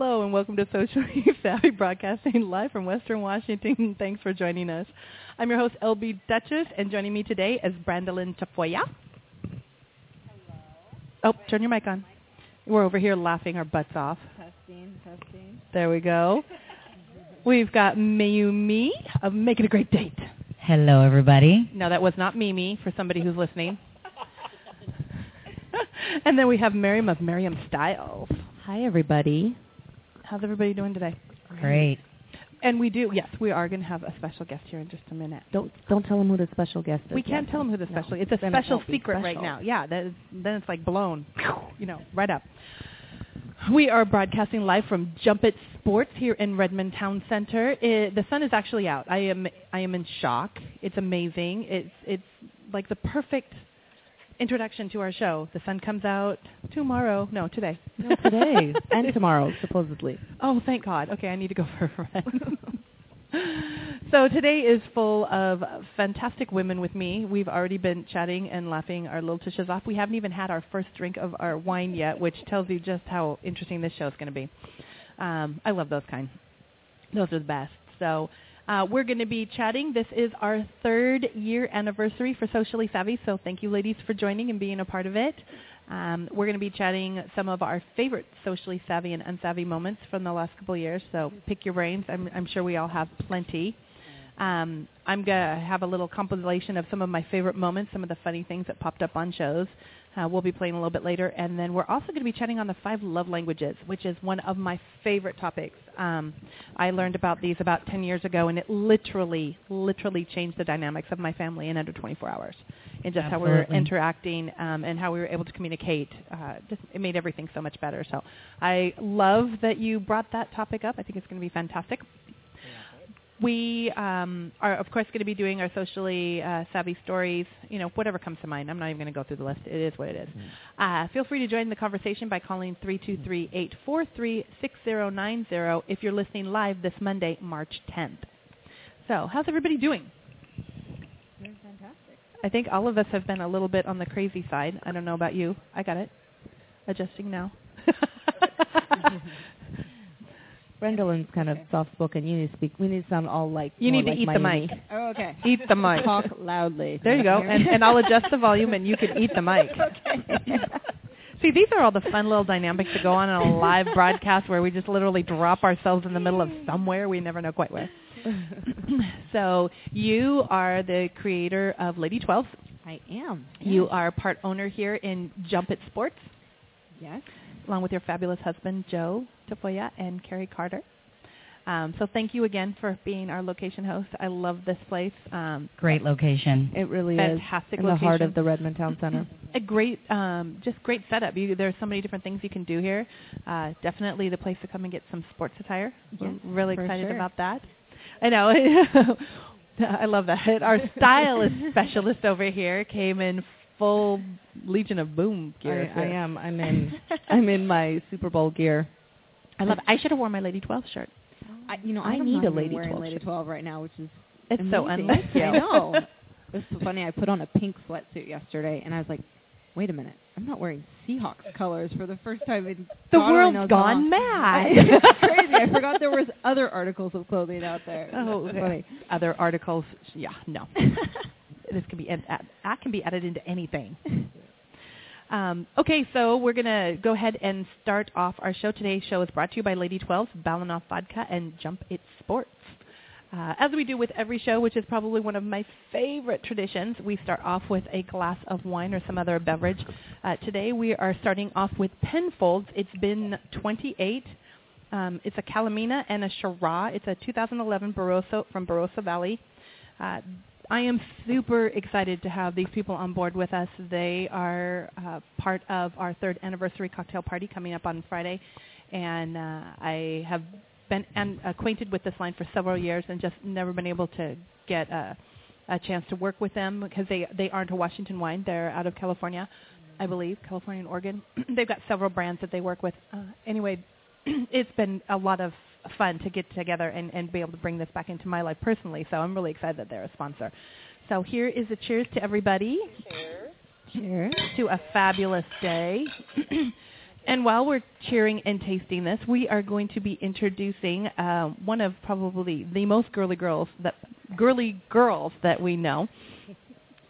Hello and welcome to Socially Savvy Broadcasting live from Western Washington. Thanks for joining us. I'm your host, LB Dutchess, and joining me today is Brandelyn Tafoya. Oh, turn your mic on. We're over here laughing our butts off. Testing, testing. There we go. We've got Mayumi of Make It a Great Date. Hello, everybody. No, that was not Mimi for somebody who's listening. and then we have Maryum of Maryum Styles. Hi, everybody. How's everybody doing today? Great. And we do, yes, we are going to have a special guest here in just a minute. Don't don't tell them who the special guest is. We can't yet. tell them who the special. No. special. It's a Then special won't be secret right now. Yeah, that is, then it's like blown, you know, right up. We are broadcasting live from Jump It Sports here in Redmond Town Center. It, the sun is actually out. I am I am in shock. It's amazing. It's it's like the perfect introduction to our show. The sun comes out tomorrow. No, today. No, today and tomorrow, supposedly. Oh, thank God. Okay, I need to go for a run. so today is full of fantastic women with me. We've already been chatting and laughing our little tushes off. We haven't even had our first drink of our wine yet, which tells you just how interesting this show is going to be. Um, I love those kind. Those are the best. So uh, we're going to be chatting. This is our third year anniversary for Socially Savvy, so thank you ladies for joining and being a part of it. Um, we're going to be chatting some of our favorite socially savvy and unsavvy moments from the last couple of years. So pick your brains. I'm, I'm sure we all have plenty. Um, I'm going to have a little compilation of some of my favorite moments, some of the funny things that popped up on shows. Uh, we'll be playing a little bit later. And then we're also going to be chatting on the five love languages, which is one of my favorite topics. Um, I learned about these about 10 years ago, and it literally, literally changed the dynamics of my family in under 24 hours. And just how we were interacting um, and how we were able to communicate. Uh, just, it made everything so much better. So I love that you brought that topic up. I think it's going to be fantastic. We um, are, of course, going to be doing our socially uh, savvy stories. You know, whatever comes to mind. I'm not even going to go through the list. It is what it is. Uh, feel free to join the conversation by calling 323-843-6090 if you're listening live this Monday, March 10th. So, how's everybody doing? Very fantastic. I think all of us have been a little bit on the crazy side. I don't know about you. I got it. Adjusting now. Brandelyn's kind of soft-spoken. You need to speak. We need to sound all like. You more need to like eat the mic. Oh, okay. Eat the mic. Talk loudly. There you go. And, and I'll adjust the volume and you can eat the mic. okay. See, these are all the fun little dynamics that go on in a live broadcast where we just literally drop ourselves in the middle of somewhere. We never know quite where. so you are the creator of Lady 12. I am. You are part owner here in Jump It Sports, Yes. Along with your fabulous husband, Joe Tafoya and Kerry Carter. Um, so thank you again for being our location host. I love this place. Um, Great location. It really Fantastic is in the heart of the Redmond Town Center. a great, um, just great setup. You, there's so many different things you can do here. Uh, definitely the place to come and get some sports attire. Yes, We're really excited sure. about that. I know. I love that. Our stylist specialist over here came in full Legion of Boom gear. I, I am. I'm in. I'm in my Super Bowl gear. I love. It. I should have worn my Lady 12 shirt. Oh. I, you know, I I need a Lady 12 Lady Lady 12 right now, which is It's so amazing. unlike you. I know. It's so funny. I put on a pink sweatsuit yesterday, and I was like, "Wait a minute! I'm not wearing Seahawks colors for the first time in The God only world's knows how gone long." mad. it's crazy. I forgot there was other articles of clothing out there. Oh, That's funny. Other articles. Yeah, no. This can be that can be added into anything. Um, okay, so we're going to go ahead and start off our show. Today's show is brought to you by Lady 12, Balinoff Vodka, and Jump It Sports. Uh, as we do with every show, which is probably one of my favorite traditions, we start off with a glass of wine or some other beverage. Uh, today we are starting off with Penfolds. It's Bin 28. Um, it's a Kalimna and a Shiraz. It's a 2011 Barossa from Barossa Valley. Uh, I am super excited to have these people on board with us. They are uh, part of our third anniversary cocktail party coming up on Friday, and uh, I have been an- acquainted with this line for several years and just never been able to get a, a chance to work with them because they they aren't a Washington wine. They're out of California, I believe, California and Oregon. They've got several brands that they work with. Uh, anyway, it's been a lot of fun to get together and, and be able to bring this back into my life personally. So I'm really excited that they're a sponsor. So here is a cheers to everybody Cheers. Cheers. To a fabulous day. And while we're cheering and tasting this, we are going to be introducing uh, one of probably the most girly girls that girly girls that we know.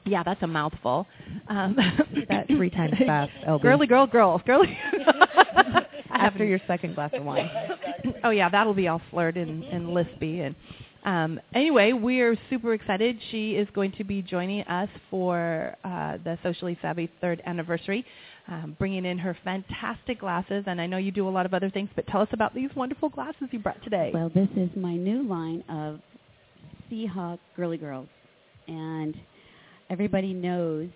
Yeah, that's a mouthful. Um, that three times fast, LB. Girly girl girls, girly. After your second glass of wine. oh yeah, that'll be all slurred and, and lispy. And um, anyway, we're super excited. She is going to be joining us for uh, the Socially Savvy third anniversary, um, bringing in her fantastic glasses. And I know you do a lot of other things, but tell us about these wonderful glasses you brought today. Well, this is my new line of Seahawk Girly Girls, and everybody knows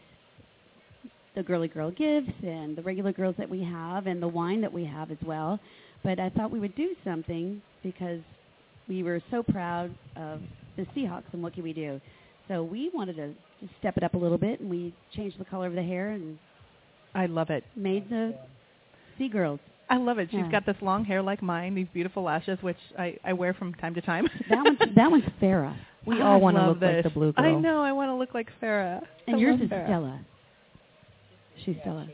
the Girly Girl gifts and the regular girls that we have and the wine that we have as well. But I thought we would do something because we were so proud of the Seahawks and what can we do. So we wanted to just step it up a little bit and we changed the color of the hair and I love it. made the Sea Girls. I love it. She's Yeah. got this long hair like mine, these beautiful lashes, which I, I wear from time to time. That one's that one's Farah. We I all want to love look like the blue girl. I know. I want to look like Farah. And I yours love is Farah. Stella. She's Stella.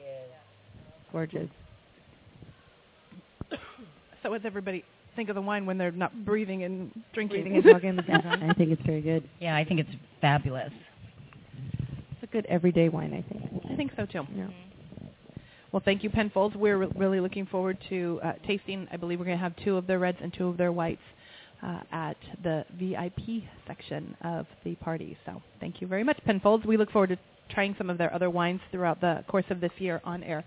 Gorgeous. So what's everybody think of the wine when they're not breathing and drinking? Breathing and talking at the same time. I think it's very good. Yeah, I think it's fabulous. It's a good everyday wine, I think. I think so too. Yeah. Well, thank you, Penfolds. We're re- really looking forward to uh, tasting. I believe we're going to have two of their reds and two of their whites uh, at the VIP section of the party. So thank you very much, Penfolds. We look forward to trying some of their other wines throughout the course of this year on air.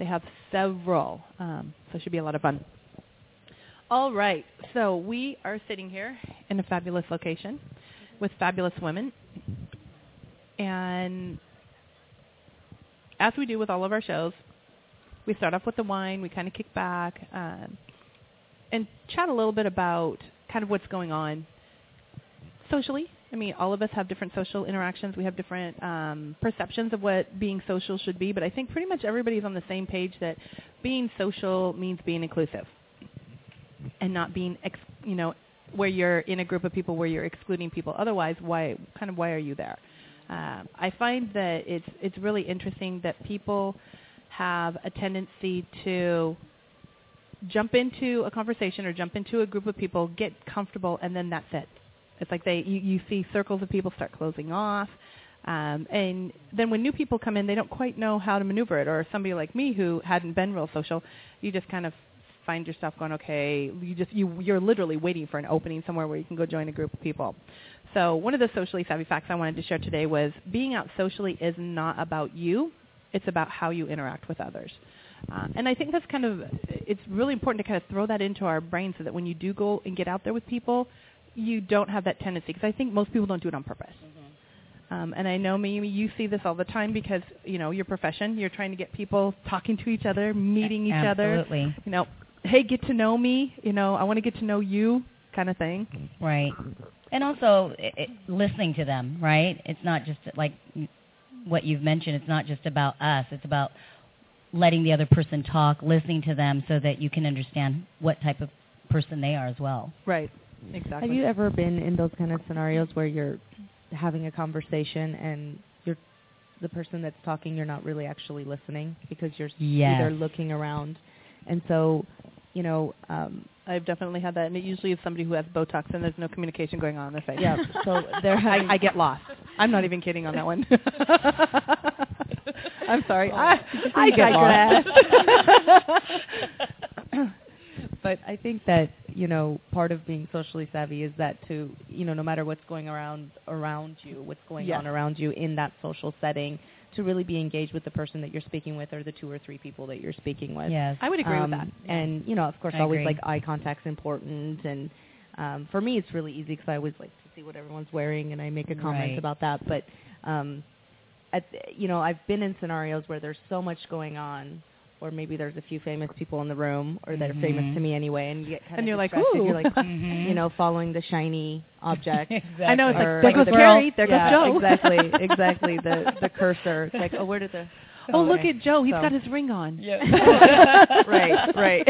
They have several, um, so it should be a lot of fun. All right, so we are sitting here in a fabulous location with fabulous women. And as we do with all of our shows, we start off with the wine. We kind of kick back um, and chat a little bit about kind of what's going on socially. I mean, all of us have different social interactions. We have different um, perceptions of what being social should be, but I think pretty much everybody's on the same page that being social means being inclusive and not being, ex- you know, where you're in a group of people where you're excluding people. Otherwise, why, kind of, why are you there? Um, I find that it's it's really interesting that people have a tendency to jump into a conversation or jump into a group of people, get comfortable, and then that's it. It's like they you, you see circles of people start closing off, um, and then when new people come in, they don't quite know how to maneuver it. Or somebody like me who hadn't been real social, you just kind of find yourself going, okay, you just you you're literally waiting for an opening somewhere where you can go join a group of people. So one of the socially savvy facts I wanted to share today was being out socially is not about you; it's about how you interact with others. Uh, and I think that's kind of it's really important to kind of throw that into our brain so that when you do go and get out there with people, you don't have that tendency because I think most people don't do it on purpose. Um, and I know Mimi, you see this all the time because you know your profession. You're trying to get people talking to each other, meeting each other. Absolutely. You know, hey, get to know me. You know, I want to get to know you, kind of thing. Right. And also i it, listening to them, right? It's not just like what you've mentioned. It's not just about us. It's about letting the other person talk, listening to them so that you can understand what type of person they are as well. Right. Exactly. Have you ever been in those kind of scenarios where you're having a conversation and you're the person that's talking you're not really actually listening because you're Yes. either looking around and so you know um I've definitely had that, and it usually is somebody who has Botox and there's no communication going on in their face. yeah so they're I, I get lost. I'm not even kidding on that one. I'm sorry. I, I get digress. but I think that you know part of being socially savvy is that to you know no matter what's going around around you, what's going Yes. on around you in that social setting, to really be engaged with the person that you're speaking with or the two or three people that you're speaking with. Yes. I would agree Um, with that. And you know, of course, I always agree. like eye contact's important, and um, for me, it's really easy because I always like to see what everyone's wearing, and I make a comment Right. about that. But um, at, you know, I've been in scenarios where there's so much going on. Or maybe there's a few famous people in the room, or that are famous to me anyway, and you get kind And of you're like, distracted. "Ooh." You're like, Mhm. you know, following the shiny object. exactly. I know it's Or- like there Like goes the Kerry, there yeah, goes Joe. exactly, exactly. The the cursor. It's like, oh, where did the? Oh, look okay. at Joe. He's So- got his ring on. Yeah, right, right.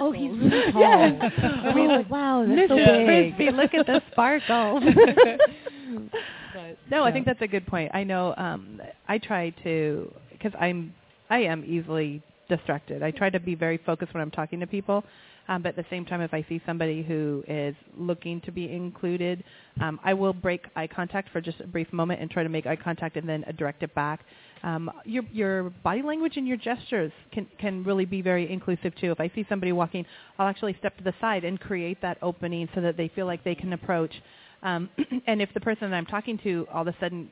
oh, he's really tall. Yeah. I mean, like, wow, that's so Mr. big. Frisbee, look at the sparkle. But, no, I think that's a good point. I know um, I try to because I'm I am easily distracted. I try to be very focused when I'm talking to people. Um, but at the same time, if I see somebody who is looking to be included, um, I will break eye contact for just a brief moment and try to make eye contact and then direct it back. Um, your your body language and your gestures can can really be very inclusive too. If I see somebody walking, I'll actually step to the side and create that opening so that they feel like they can approach. Um, and if the person that I'm talking to all of a sudden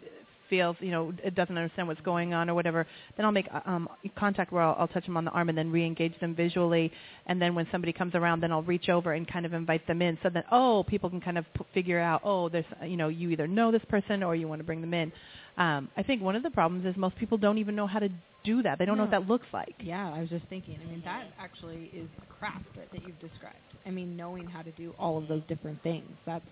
feels, you know, it doesn't understand what's going on or whatever, then I'll make um, contact where I'll, I'll touch them on the arm and then re-engage them visually. And then when somebody comes around, then I'll reach over and kind of invite them in so that, oh, people can kind of p- figure out, oh, there's, you know, you either know this person or you want to bring them in. Um, I think one of the problems is most people don't even know how to do that. They don't know what that looks like. Yeah, I was just thinking. I mean, that actually is a craft that, that you've described. I mean, knowing how to do all of those different things. That's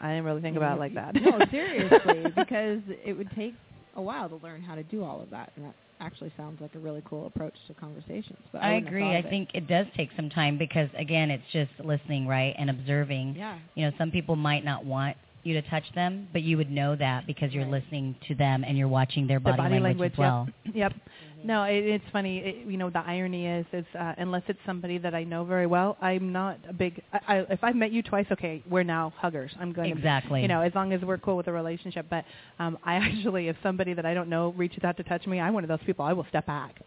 I didn't really think you about know, it like that. no, seriously, because it would take a while to learn how to do all of that, and that actually sounds like a really cool approach to conversations. But I, I agree. I it. think it does take some time because again, it's just listening, right, and observing. Yeah. You know, some people might not want you to touch them, but you would know that because you're Right. listening to them and you're watching their The body, body language, as well. Yep. yep. No, it, it's funny. It, you know, the irony is, is uh, unless it's somebody that I know very well, I'm not a big. I, I, if I've met you twice, okay, we're now huggers. I'm going to Exactly. you know, as long as we're cool with the relationship. But um, I actually, if somebody that I don't know reaches out to touch me, I'm one of those people. I will step back.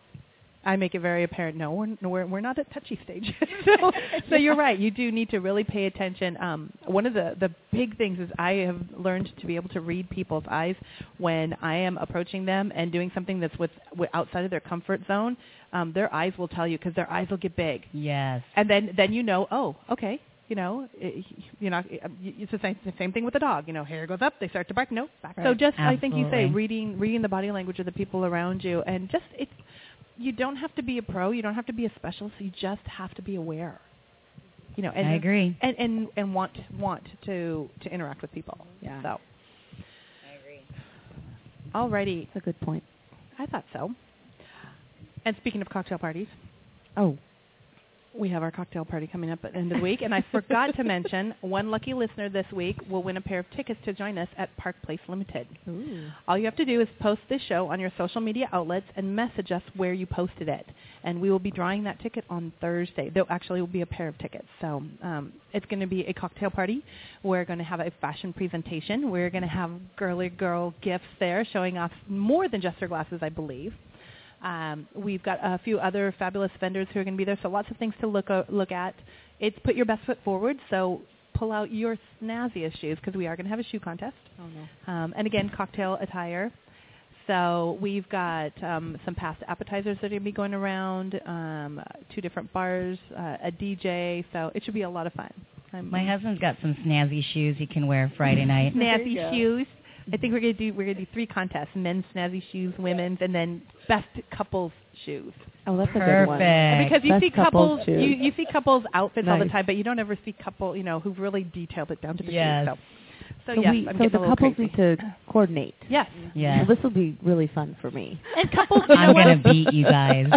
I make it very apparent. No, we're we're, we're not at touchy stage. so, so you're right. You do need to really pay attention. Um, one of the the big things is I have learned to be able to read people's eyes when I am approaching them and doing something that's with, with outside of their comfort zone. Um, their eyes will tell you because their eyes will get big Yes. and then then you know oh okay you know it, you know it's the same the same thing with the dog you know hair goes up they start to bark no back so Right. just i think you say reading reading the body language of the people around you and just it's you don't have to be a pro you don't have to be a specialist you just have to be aware you know and I agree. and and, and want want to to interact with people Yeah. so I agree. alrighty That's a good point. i thought so and speaking of cocktail parties Oh, we have our cocktail party coming up at the end of the week, and I forgot to mention one lucky listener this week will win a pair of tickets to join us at Park Place Limited. Ooh. All you have to do is post this show on your social media outlets and message us where you posted it, and we will be drawing that ticket on Thursday. There actually will be a pair of tickets, so um, it's going to be a cocktail party. We're going to have a fashion presentation. We're going to have girly girl gifts there, showing off more than just our glasses, I believe. Um, we've got a few other fabulous vendors who are going to be there, so lots of things to look o- look at. It's put your best foot forward, so pull out your snazziest shoes because we are going to have a shoe contest. Oh no. Um, and again, cocktail attire. So we've got um, some past appetizers that are going to be going around, um, two different bars, uh, a DJ. So it should be a lot of fun. I'm My husband's got some snazzy shoes he can wear Friday night. There snazzy shoes. I think we're gonna do we're gonna do three contests: men's snazzy shoes, women's, and then best couples shoes. oh, that's a good one. Perfect. Because you Best see couples couples, you, you see couples outfits all the time, but you don't ever see couple, you know, who've really detailed it down to the Yes. shoes. So, so, So, yes, we, I'm so getting the a little couples crazy. need to coordinate. Yes. Yeah. Well, this will be really fun for me. And couples, you know I'm what? going to beat you guys.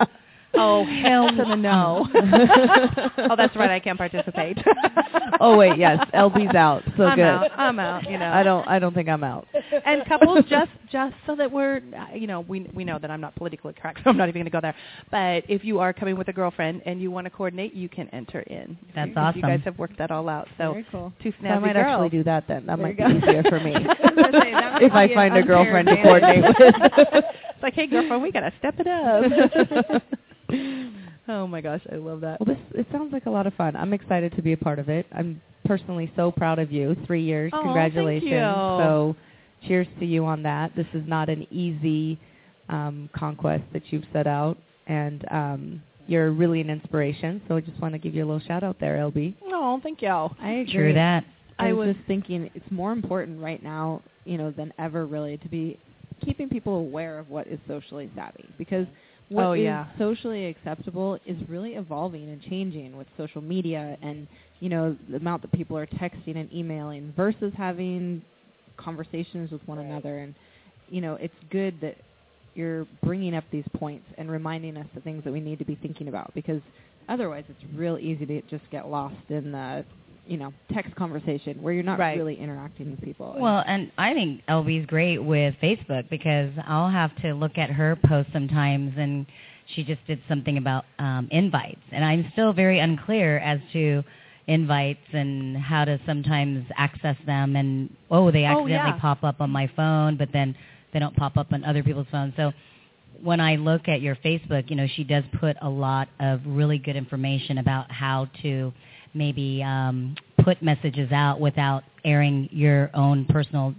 Oh hell to the no! oh, that's right. I can't participate. oh wait, yes, LB's out. So I'm good. out. I'm out. You know. I don't. I don't think I'm out. and couples just just so that we're uh, you know we we know that I'm not politically correct so I'm not even going to go there but if you are coming with a girlfriend and you want to coordinate you can enter in If That's you, if you guys have worked that all out so Very cool. two So I might girls actually do that then. That There might be easier for me. I was gonna say, that might if I find a girlfriend to coordinate with. it's like hey girlfriend we got to step it up oh my gosh I love that Well, this it sounds like a lot of fun. I'm excited to be a part of it. I'm personally so proud of you. Three years, Oh, thank congratulations. you. So, cheers to you on that. This is not an easy um, conquest that you've set out, and um, you're really an inspiration. So, I just want to give you a little shout out there, LB. oh thank you I agree. True that. I, I was, was- just thinking it's more important right now, you know, than ever really to be keeping people aware of what is socially savvy because what Oh, is yeah. socially acceptable is really evolving and changing with social media and you know the amount that people are texting and emailing versus having conversations with one another and you know it's good that you're bringing up these points and reminding us the things that we need to be thinking about because otherwise it's real easy to just get lost in the you know text conversation where you're not Right. really interacting with people Well, and I think LB's great with Facebook because I'll have to look at her posts sometimes and she just did something about um, invites, and I'm still very unclear as to invites and how to sometimes access them. And oh, they Oh, accidentally yeah. pop up on my phone, but then they don't pop up on other people's phones. So when I look at your Facebook, you know, she does put a lot of really good information about how to maybe um, put messages out without airing your own personal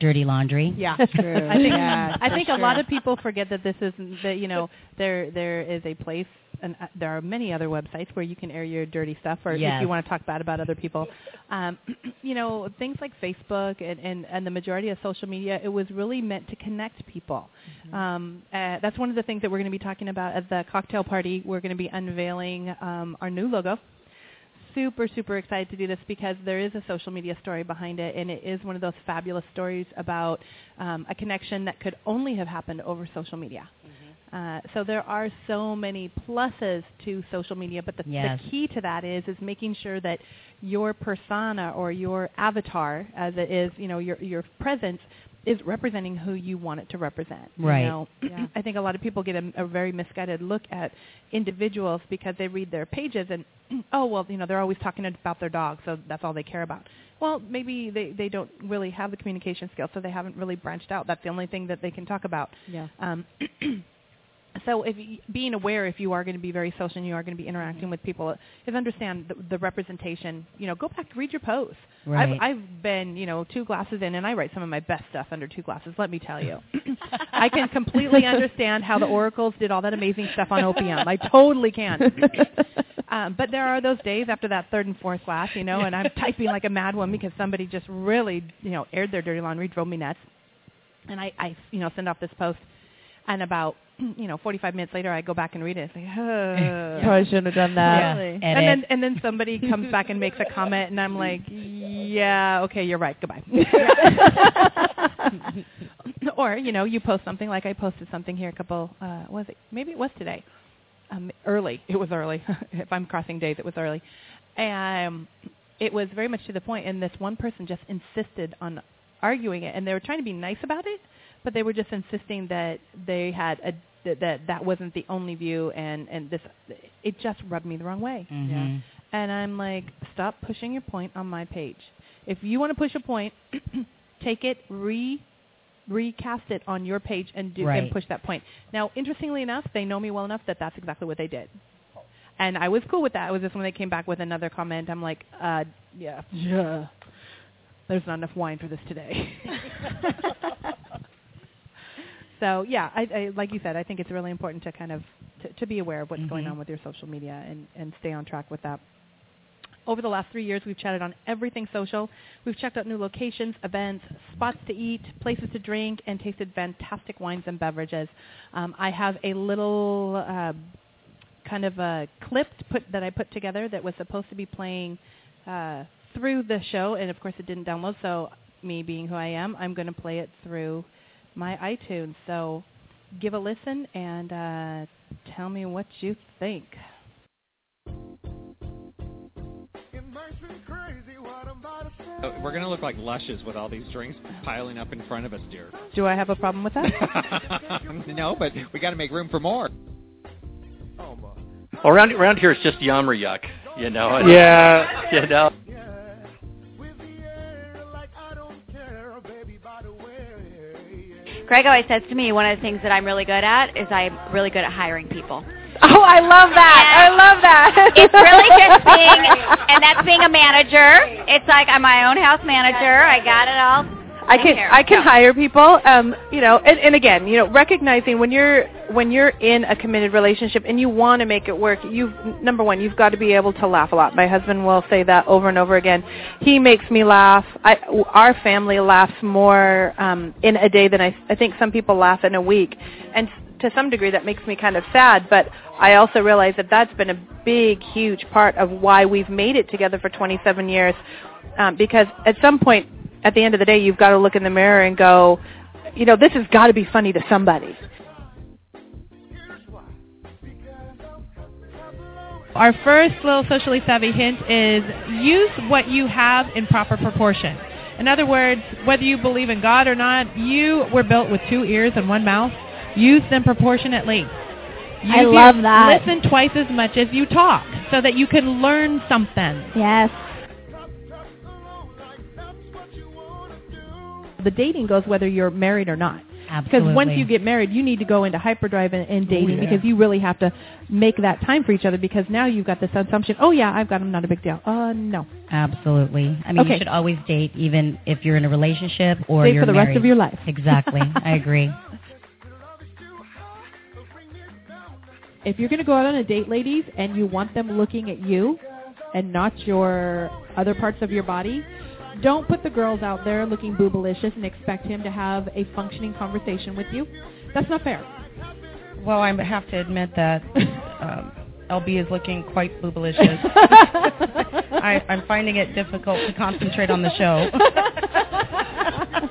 dirty laundry. Yeah, True. I think Yeah, I for think a lot of people forget that this is that you know there there is a place and uh, there are many other websites where you can air your dirty stuff or if you want to talk bad about other people. Um, you know things like Facebook and, and and the majority of social media it was really meant to connect people. Um, uh, that's one of the things that we're going to be talking about at the cocktail party. We're going to be unveiling um, our new logo super super excited to do this because there is a social media story behind it and it is one of those fabulous stories about um, a connection that could only have happened over social media uh, so there are so many pluses to social media but the, Yes. the key to that is is making sure that your persona or your avatar as it is you know your your presence is representing who you want it to represent you Right. know? Yeah. I think a lot of people get a, a very misguided look at individuals because they read their pages and oh well you know they're always talking about their dog so that's all they care about well maybe they they don't really have the communication skills so they haven't really branched out that's the only thing that they can talk about Yeah. um, so if being aware if you are going to be very social and you are going to be interacting with people is understand the, the representation you know go back read your posts Right. I've, I've been you know two glasses in and I write some of my best stuff under two glasses let me tell you I can completely understand how the oracles did all that amazing stuff on opium I totally can um, but there are those days after that third and fourth glass, you know, and I'm typing like a mad one because somebody just really, you know, aired their dirty laundry, drove me nuts. And I, I, you know, send off this post, and about, you know, 45 minutes later, I go back and read it. It's like, uh, Probably shouldn't have done that. Yeah. Really? And then and then somebody comes back and makes a comment, and I'm like, yeah, okay, you're right. Goodbye. or you know, you post something like I posted something here a couple. Uh, was it? Maybe it was today. Um, early. It was early. if I'm crossing days, it was early. Um, it was very much to the point, and this one person just insisted on arguing it, and they were trying to be nice about it, but they were just insisting that they had a that that, that wasn't the only view, and and this it just rubbed me the wrong way. Mhm. And I'm like, stop pushing your point on my page. If you want to push a point, take it, re recast it on your page and do Right. and push that point. Now, interestingly enough, they know me well enough that that's exactly what they did. And I was cool with that. It was just when they came back with another comment, I'm like, uh, yeah, yeah. There's not enough wine for this today. so yeah, I, I like you said, I think it's really important to kind of to, to be aware of what's going Mhm. on with your social media and, and stay on track with that. Over the last three years, we've chatted on everything social. We've checked out new locations, events, spots to eat, places to drink, and tasted fantastic wines and beverages. Um, I have a little uh, kind of a clip put, that I put together that was supposed to be playing uh, through the show, and of course it didn't download. So me being who I am, I'm going to play it through my iTunes. So give a listen and uh, tell me what you think. Uh, We're gonna look like lushes with all these drinks piling up in front of us, dear. Do I have a problem with that? no, but we got to make room for more. Well, around around here it's just yum or yuck, you know. and- Yeah. You know. Greg always says to me one of the things that I'm really good at is I'm really good at hiring people. Oh, I love that. I love that. It's really just being, and that's being a manager. It's like I'm my own house manager. I got it all. I can. I can hire people. Um, you know, and, and again, you know, recognizing when you're when you're in a committed relationship and you want to make it work, you number one, you've got to be able to laugh a lot. My husband will say that over and over again. He makes me laugh. I, our family laughs more um, in a day than I, I think some people laugh in a week, and to some degree that makes me kind of sad. But I also realize that that's been a big, huge part of why we've made it together for 27 years, um, because at some point at the end of the day, you've got to look in the mirror and go, you know, this has got to be funny to somebody. Our first little socially savvy hint is use what you have in proper proportion. In other words, whether you believe in God or not, you were built with two ears and one mouth. Use them proportionately. You I do- love that. Listen twice as much as you talk, so that you can learn something. Yes. The dating goes whether you're married or not. Because once you get married, you need to go into hyperdrive and, and dating yeah. because you really have to make that time for each other because now you've got this assumption, oh yeah, I've got him, not a big deal. Uh, no. Absolutely. I mean, Okay. you should always date, even if you're in a relationship or Date you're for the rest of your life. Exactly. I agree. If you're going to go out on a date, ladies, and you want them looking at you and not your other parts of your body, don't put the girls out there looking boobalicious and expect him to have a functioning conversation with you. That's not fair. Well, I have to admit that um, LB is looking quite boobalicious. I, I'm finding it difficult to concentrate on the show.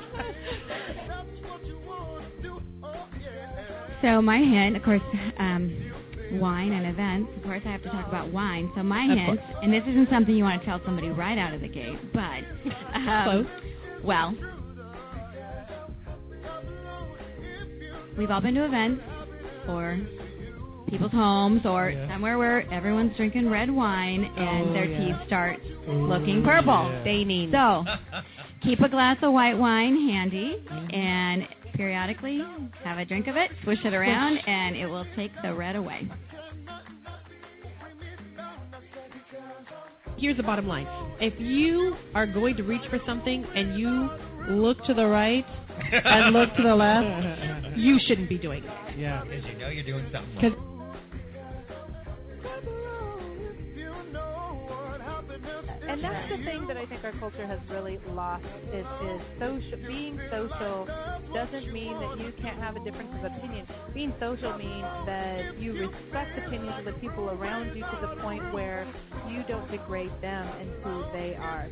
So my hint, of course, um, wine and events. Of course, I have to talk about wine. So my Of hint, course. and this isn't something you want to tell somebody right out of the gate, but um, Close. well, we've all been to events or people's homes or Yeah. somewhere where everyone's drinking red wine and Oh, their yeah. teeth start looking purple. yeah. Staining. So keep a glass of white wine handy Mm-hmm. and periodically have a drink of it, swish it around, and it will take the red away. Here's the bottom line. If you are going to reach for something and you look to the right and look to the left, you shouldn't be doing it. Yeah. Because you know you're doing something wrong. And that's the thing that I think our culture has really lost is, is social. Being social doesn't mean that you can't have a difference of opinion. Being social means that you respect the opinions of the people around you to the point where you don't degrade them and who they are.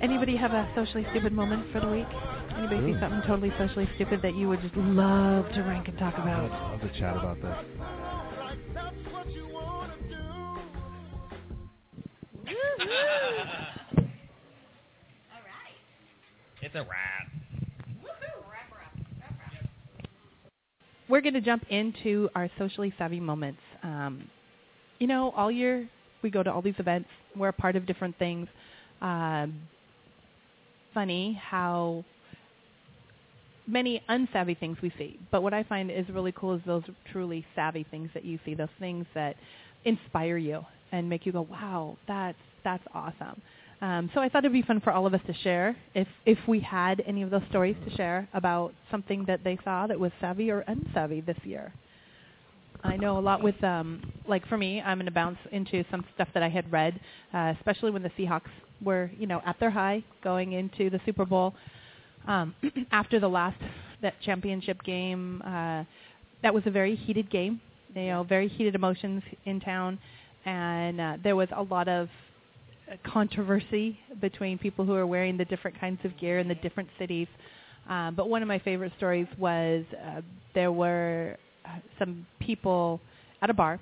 Anybody have a socially stupid moment for the week? Anybody see something totally socially stupid that you would just love to rank and talk I'd about? love to chat about It's a wrap. we're going to jump into our socially savvy moments. Um, you know, all year we go to all these events. We're a part of different things. Um, funny how many unsavvy things we see. But what I find is really cool is those truly savvy things that you see, those things that inspire you and make you go, wow, that's, that's awesome. Um, so I thought it'd be fun for all of us to share if, if we had any of those stories to share about something that they saw that was savvy or unsavvy this year. I know a lot with, um, like for me, I'm going to bounce into some stuff that I had read, uh, especially when the Seahawks were, you know, at their high going into the Super Bowl. Um, after the last that championship game, uh, that was a very heated game. You know, very heated emotions in town, and uh, there was a lot of uh, controversy between people who are wearing the different kinds of gear in the different cities. Um, but one of my favorite stories was uh, there were uh, some people at a bar,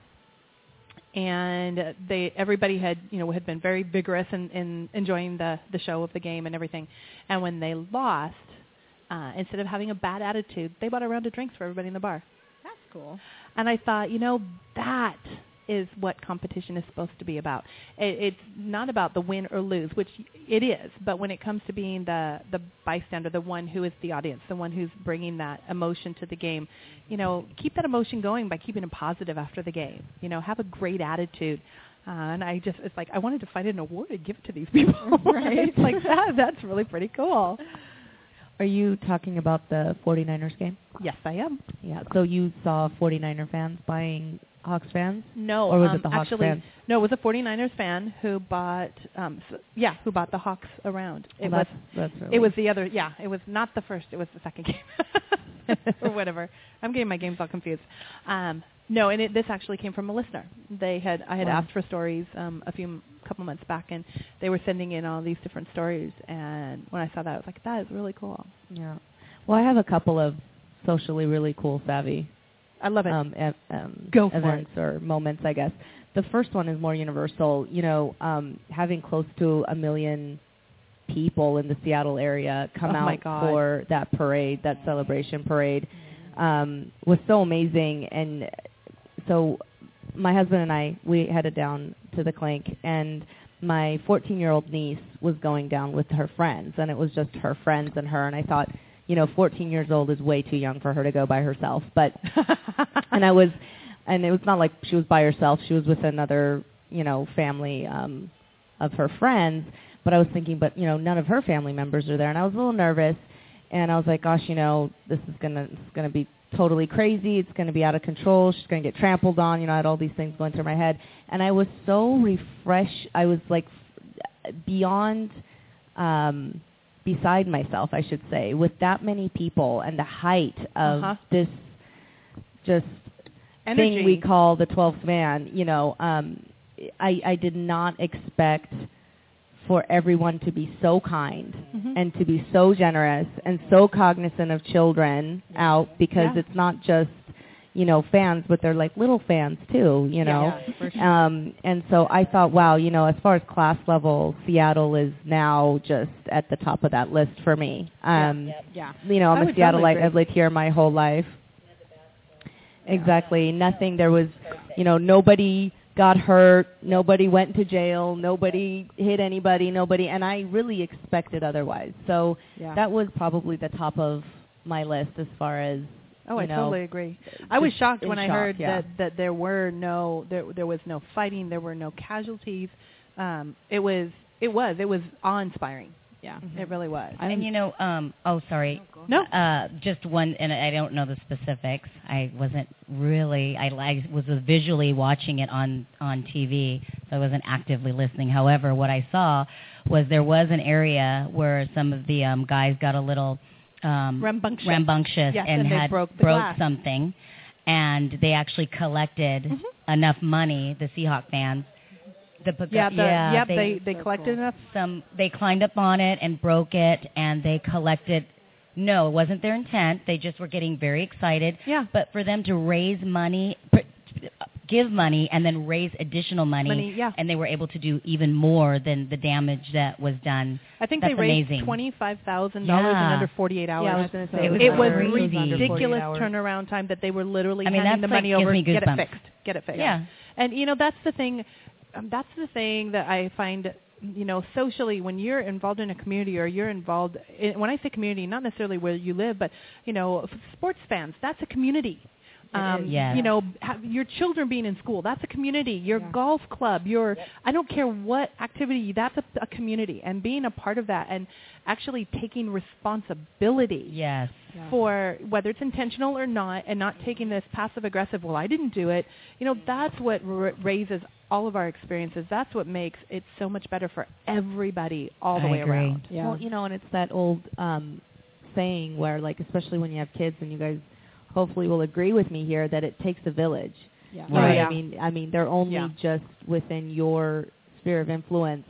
and they everybody had you know had been very vigorous in, in enjoying the the show of the game and everything, and when they lost, uh, instead of having a bad attitude, they bought a round of drinks for everybody in the bar. That's cool. And I thought, you know, that is what competition is supposed to be about. It, it's not about the win or lose, which it is, but when it comes to being the the bystander, the one who is the audience, the one who's bringing that emotion to the game, you know, keep that emotion going by keeping it positive after the game. You know, have a great attitude. Uh, and I just, it's like, I wanted to find an award and give it to these people. Right. it's like, that, that's really pretty cool. Are you talking about the 49ers game? Yes, I am. Yeah. So you saw 49er fans buying Hawks fans? No, Or was um, it the Hawks actually, fans? no, it was a 49ers fan who bought, um, yeah, who bought the Hawks around. It Well, was, that's- that's really- it was the other, yeah, it was not the first, it was the second game, or whatever. I'm getting my games all confused. Um, no, and it, this actually came from a listener. They had, I had Wow. asked for stories um, a few couple months back, and they were sending in all these different stories. And when I saw that, I was like, that is really cool. Yeah. Well, I have a couple of socially really cool savvy I love it. um, e- um, Go for events or moments, I guess. The first one is more universal. You know, um, having close to a million people in the Seattle area come Oh, out for that parade, that celebration parade, um, was so amazing. And so my husband and I, we headed down to the clink, and my 14-year-old niece was going down with her friends, and it was just her friends and her. And I thought, you know, 14 years old is way too young for her to go by herself. But and I was, and it was not like she was by herself. She was with another, you know, family um, of her friends. But I was thinking, but you know, none of her family members are there, and I was a little nervous. And I was like, gosh, you know, this is gonna, is gonna be totally crazy. It's gonna be out of control. She's gonna get trampled on. You know, I had all these things going through my head, and I was so refreshed. I was like beyond. Um, beside myself, I should say, with that many people and the height of Uh-huh. this just Energy. thing we call the 12th man, you know, um, I, I did not expect for everyone to be so kind Mhm. and to be so generous and so cognizant of children out because Yeah. it's not just you know fans but they're like little fans too you know? Yeah, for sure. um and so i thought wow you know as far as class level seattle is now just at the top of that list for me. Um yeah. you know i'm a seattleite i've lived here my whole life. Exactly. Nothing there was you know nobody got hurt nobody went to jail nobody hit anybody nobody and i really expected otherwise. So Yeah. that was probably the top of my list as far as Oh, I know, totally agree. I was shocked in when I shock, heard yeah. that that there were no there there was no fighting, there were no casualties. Um, it was it was it was awe inspiring. Yeah. It really was. And you know, um, oh, sorry. No. Uh, just one, and I don't know the specifics. I wasn't really. I, I was visually watching it on on TV, so I wasn't actively listening. However, what I saw was there was an area where some of the um, guys got a little um, Rambunctious. rambunctious Yes, and, and had broke glass. something, and they actually collected Mhm. enough money. The Seahawk fans. The, Yeah, the, yeah, yep, they they collected enough. some they climbed up on it and broke it and they collected no it wasn't their intent they just were getting very excited Yeah. but for them to raise money give money and then raise additional money, Money, yeah. and they were able to do even more than the damage that was done I think That's they raised amazing. twenty five thousand dollars in under forty eight hours. Yeah, I was gonna say it was it was ridiculous turnaround time that they were literally I mean, handing the like money gives over. me Get it fixed. Get it fixed. yeah And you know that's the thing. Um, that's the thing that I find. You know, socially, when you're involved in a community or you're involved, in, when I say community, not necessarily where you live, but you know, f- sports fans, that's a community. Um. Yes. You know, have your children being in school, that's a community. Your Yeah. golf club, your I don't care what activity, that's a, a community, and being a part of that and actually taking responsibility yes for whether it's intentional or not and not taking this passive aggressive well i didn't do it you know that's what r- raises all of our experiences that's what makes it so much better for everybody all the I way agree. around Yeah. Well, you know, and it's that old um saying where like especially when you have kids and you guys hopefully will agree with me here that it takes a village. Yeah. Right. yeah. I mean I mean they're only Yeah. just within your sphere of influence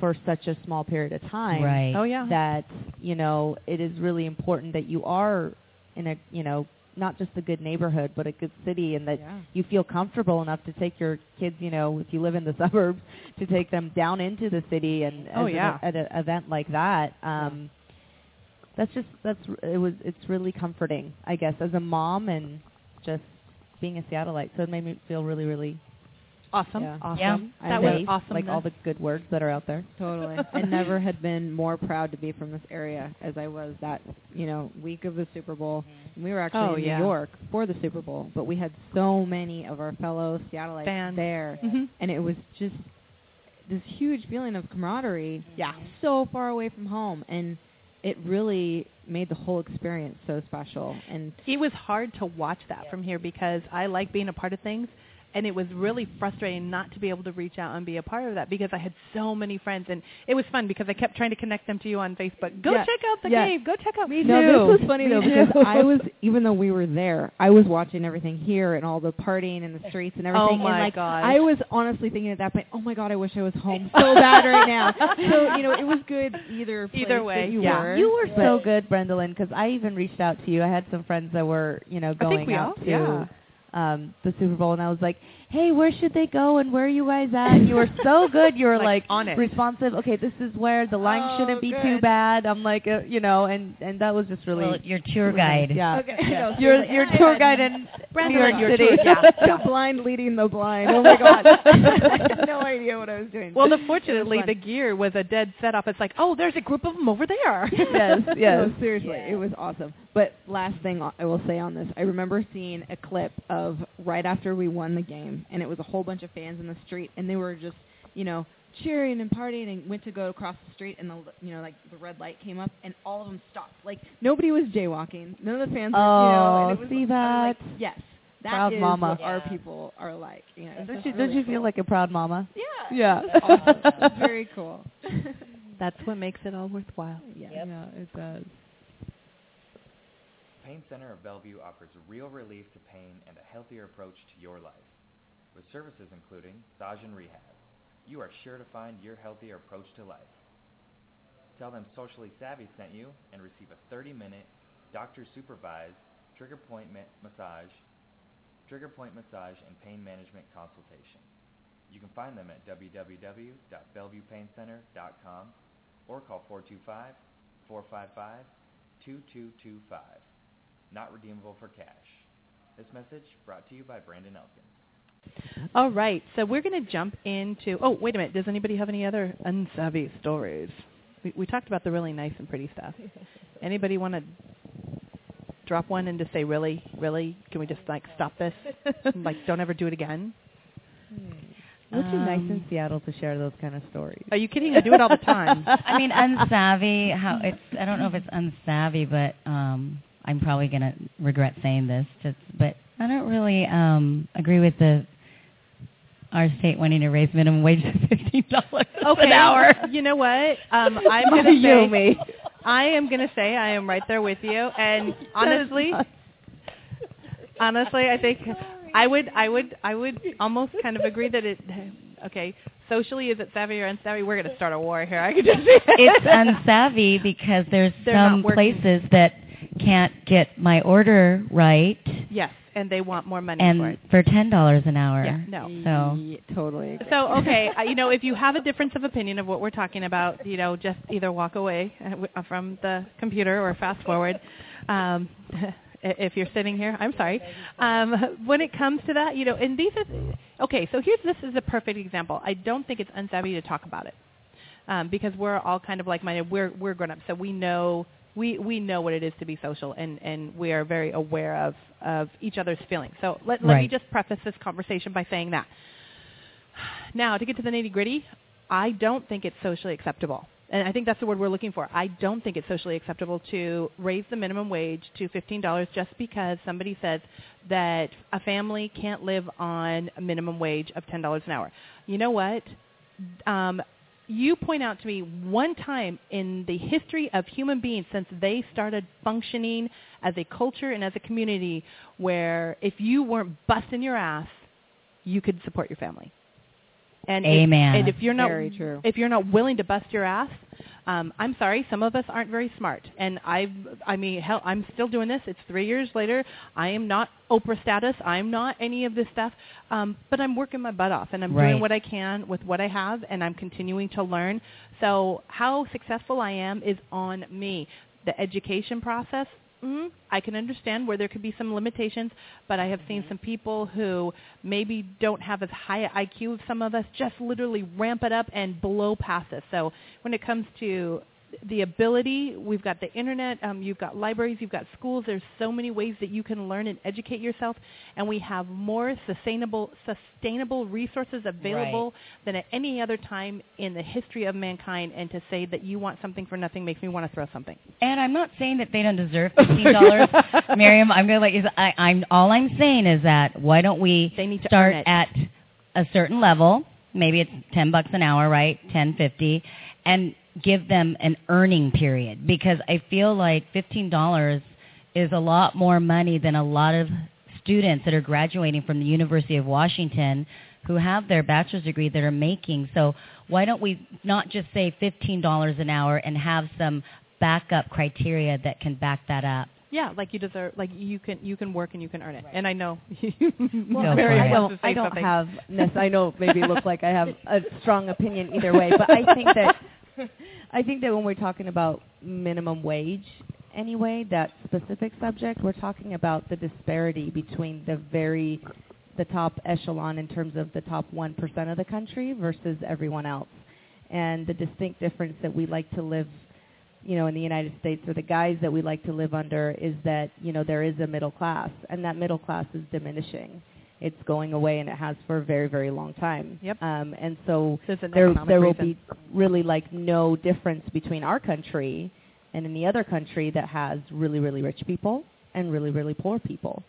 for such a small period of time right oh yeah that, you know, it is really important that you are in a, you know, not just a good neighborhood but a good city and that Yeah. you feel comfortable enough to take your kids, you know, if you live in the suburbs, to take them down into the city and Oh, as an- yeah. at an event like that. Um, That's just that's it was it's really comforting, I guess, as a mom and just being a Seattleite. So it made me feel really, really awesome Yeah. awesome. Yeah. and That was safe, Like all the good words that are out there. Totally. I never had been more proud to be from this area as I was that, you know, week of the Super Bowl. And we were actually Oh, in yeah. New York for the Super Bowl, but we had so many of our fellow Seattleites Fans. there. Mhm. And it was just this huge feeling of camaraderie. Yeah. So far away from home. And it really made the whole experience so special. And it was hard to watch that from here because I like being a part of things and it was really frustrating not to be able to reach out and be a part of that because I had so many friends and it was fun because I kept trying to connect them to you on Facebook. Go Yeah. check out the Yeah. cave. Go check out me No, this was funny though because I was even though we were there, I was watching everything here and all the partying in the streets and oh everything. Oh my and like gosh. I was honestly thinking at that point, oh my god, I wish I was home so bad right now. So you know, it was good either place Either that way, you yeah. were. You were but- so good, Brandelyn, because I even reached out to you. I had some friends that were, you know, I going think we out all- to yeah. Um, the Super Bowl, and I was like, "Hey, where should they go? And where are you guys at?" And you were so good. You were Like, like, on it. responsive. Okay, this is where the line Oh, shouldn't be too bad. I'm like, uh, you know, and and that was just really Well, your tour guide. Yeah, Okay. Yeah. No, your seriously. your I tour guide in Brandon, New York your City. tour- yeah. the blind leading the blind. Oh my god. I had no idea what I was doing. Well, It was unfortunately, the gear was a dead set off. It's like, oh, there's a group of them over there. yes, yes. No, seriously, it was awesome. But last thing I will say on this, I remember seeing a clip of right after we won the game, and it was a whole bunch of fans in the street, and they were just, you know, cheering and partying, and went to go across the street, and the, you know, like the red light came up, and all of them stopped. Like nobody was jaywalking. None of the fans, were, you know, and it Oh, was, see that? like, yes, that Proud is mama. what our Yeah. people are like. You know, it's Don't you, really don't you feel like a proud mama? Yeah, Yeah. awesome. Very cool. That's what makes it all worthwhile. yeah. Yep. Yeah, it does. Pain Center of Bellevue offers real relief to pain and a healthier approach to your life. With services including massage and rehab, you are sure to find your healthier approach to life. Tell them Socially Savvy sent you and receive a 30-minute doctor-supervised trigger point ma- massage, trigger point massage and pain management consultation. You can find them at www.bellevuepaincenter.com or call 425-455-2225. Not redeemable for cash. This message brought to you by Brandon Elkins. All right, so we're going to jump into. Oh, wait a minute. Does anybody have any other unsavvy stories? We, we talked about the really nice and pretty stuff. Anybody want to drop one and just say, really, really? Can we just like stop this? like, don't ever do it again? It would be nice in Um, Seattle to share those kind of stories. Are you kidding? I do it all the time. I mean, unsavvy. How it's? I don't know if it's unsavvy, but um, I'm probably gonna regret saying this. Just, but I don't really um, agree with the our state wanting to raise minimum wage to fifteen dollars okay. an hour. You know what? Um, I'm going to you, say. me. I am going to say I am right there with you. And honestly, honestly, I think I would, I would, I would almost kind of agree that it. Okay, socially, is it savvy or unsavvy? We're going to start a war here. I could just. it's unsavvy because there's They're some places that can't get my order right, Yes, and they want more money for and it. for ten dollars an hour. Yeah, no. So Yeah, totally. agree. So okay, uh, you know, if you have a difference of opinion of what we're talking about, you know, just either walk away uh, w- uh, from the computer or fast forward. Um, if you're sitting here, I'm sorry. Um, when it comes to that, you know, and these are okay. So here's this is a perfect example. I don't think it's unsavvy to talk about it um, because we're all kind of like-minded. We're we're grown up, so we know we we know what it is to be social, and and we are very aware of of each other's feelings. So let let me just preface this conversation by saying that. Now, to get to the nitty gritty, I don't think it's socially acceptable. And I think that's the word we're looking for. I don't think it's socially acceptable to raise the minimum wage to $15 just because somebody says that a family can't live on a minimum wage of $10 an hour. You know what? Um, you point out to me one time in the history of human beings since they started functioning as a culture and as a community where if you weren't busting your ass, you could support your family. And if- Amen. and if you're not Very true. if you're not willing to bust your ass, um, I'm sorry, some of us aren't very smart. And I've, I mean, hell, I'm still doing this. It's three years later. I am not Oprah status. I'm not any of this stuff. Um, but I'm working my butt off, and I'm Right. doing what I can with what I have, and I'm continuing to learn. So how successful I am is on me. The education process, mm, I can understand where there could be some limitations, but I have seen some people who maybe don't have as high IQ as some of us just literally ramp it up and blow past us. So when it comes to the ability, we've got the internet, um, you've got libraries, you've got schools. There's so many ways that you can learn and educate yourself, and we have more sustainable sustainable resources available than at any other time in the history of mankind. And to say that you want something for nothing makes me want to throw something. And I'm not saying that they don't deserve fifteen dollars, Maryum. I'm gonna let you. I, I'm all I'm saying is that why don't we They need to start at a certain level? Maybe it's ten bucks an hour, right? Ten fifty, and give them an earning period because I feel like fifteen dollars is a lot more money than a lot of students that are graduating from the University of Washington who have their bachelor's degree that are making. So why don't we not just say $15 an hour and have some backup criteria that can back that up? Yeah, like you deserve, like you can you can work and you can earn it. And I know Well, Go Mary. I don't, I don't something. have, nec- I know maybe look like I have a strong opinion either way, but I think that, I think that when we're talking about minimum wage, anyway, that specific subject, we're talking about the disparity between the very, the top echelon in terms of the top 1% of the country versus everyone else. And the distinct difference that we like to live you know, in the United States or the guys that we like to live under is that, you know, there is a middle class and that middle class is diminishing. It's going away and it has for a very, very long time. Yep. Um, and so There's an there there will reason. be really like no difference between our country and any other country that has really, really rich people and really, really poor people.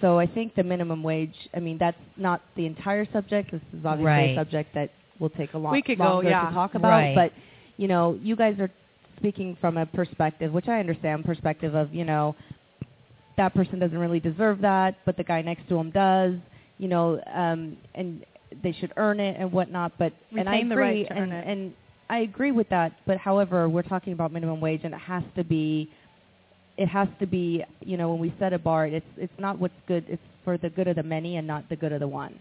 So I think the minimum wage, I mean, that's not the entire subject. This is obviously Right. a subject that will take a lot We could go, longer yeah. to talk about. Right. But, you know, you guys are speaking from a perspective, which I understand, perspective of, you know, that person doesn't really deserve that, but the guy next to him does, you know, um, and they should earn it and whatnot. But and I Retain the agree, right and, and I agree with that. But however, we're talking about minimum wage, and it has to be, it has to be, you know, when we set a bar, it's it's not what's good. It's for the good of the many and not the good of the one.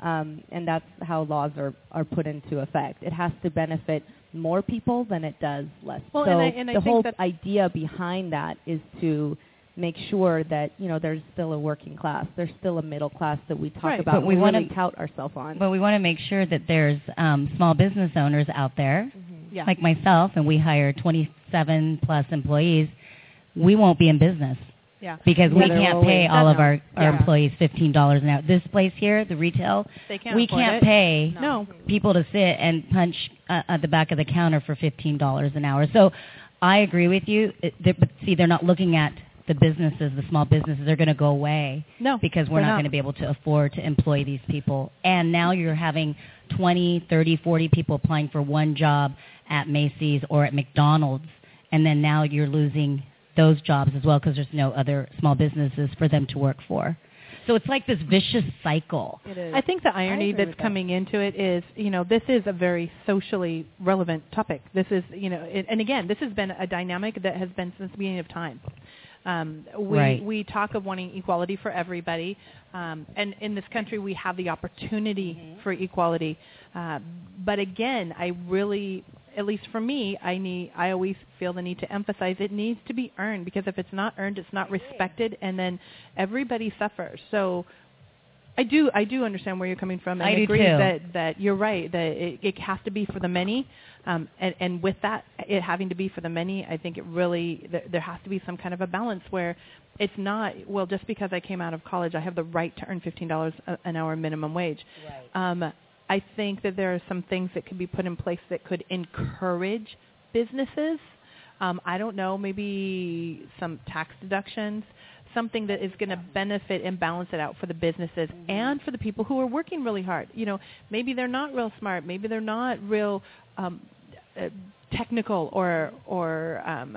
Um, and that's how laws are, are put into effect. It has to benefit more people than it does less. Well, so and I- and I the think whole idea behind that is to make sure that you know there's still a working class, there's still a middle class that we talk Right. about. But we and wanna- really tout ourselves on. But we want to make sure that there's um, small business owners out there, Yeah. like myself, and we hire 27 plus employees. We won't be in business yeah. because we can't pay all of our, our yeah. employees $15 an hour. This place here, the retail, They can't we can't it. pay No. people to sit and punch uh, at the back of the counter for $15 an hour. So I agree with you. It, but see, they're not looking at the businesses, the small businesses. They're going to go away No. because we're they're not, going to be able to afford to employ these people. And now you're having 20, 30, 40 people applying for one job at Macy's or at McDonald's, and then now you're losing those jobs as well because there's no other small businesses for them to work for. So it's like this vicious cycle. it is. I think the irony that's with that. coming into it is, you know, this is a very socially relevant topic. This is, you know, it, and again, this has been a dynamic that has been since the beginning of time. Um, we Right. we talk of wanting equality for everybody, um, and in this country we have the opportunity for equality. Uh, but again, I really, at least for me, I need. I always feel the need to emphasize it needs to be earned because if it's not earned, it's not respected, and then everybody suffers. So. I do I do understand where you're coming from and I agree that that you're right that it, it has to be for the many. Um, and, and with that it having to be for the many I think it really there, there has to be some kind of a balance where it's not well just because I came out of college I have the right to earn $15 an hour minimum wage. Um, I think that there are some things that could be put in place that could encourage businesses. Um, I don't know maybe some tax deductions something that is going to benefit and balance it out for the businesses and for the people who are working really hard. You know, maybe they're not real smart, maybe they're not real um, uh, technical, or or um,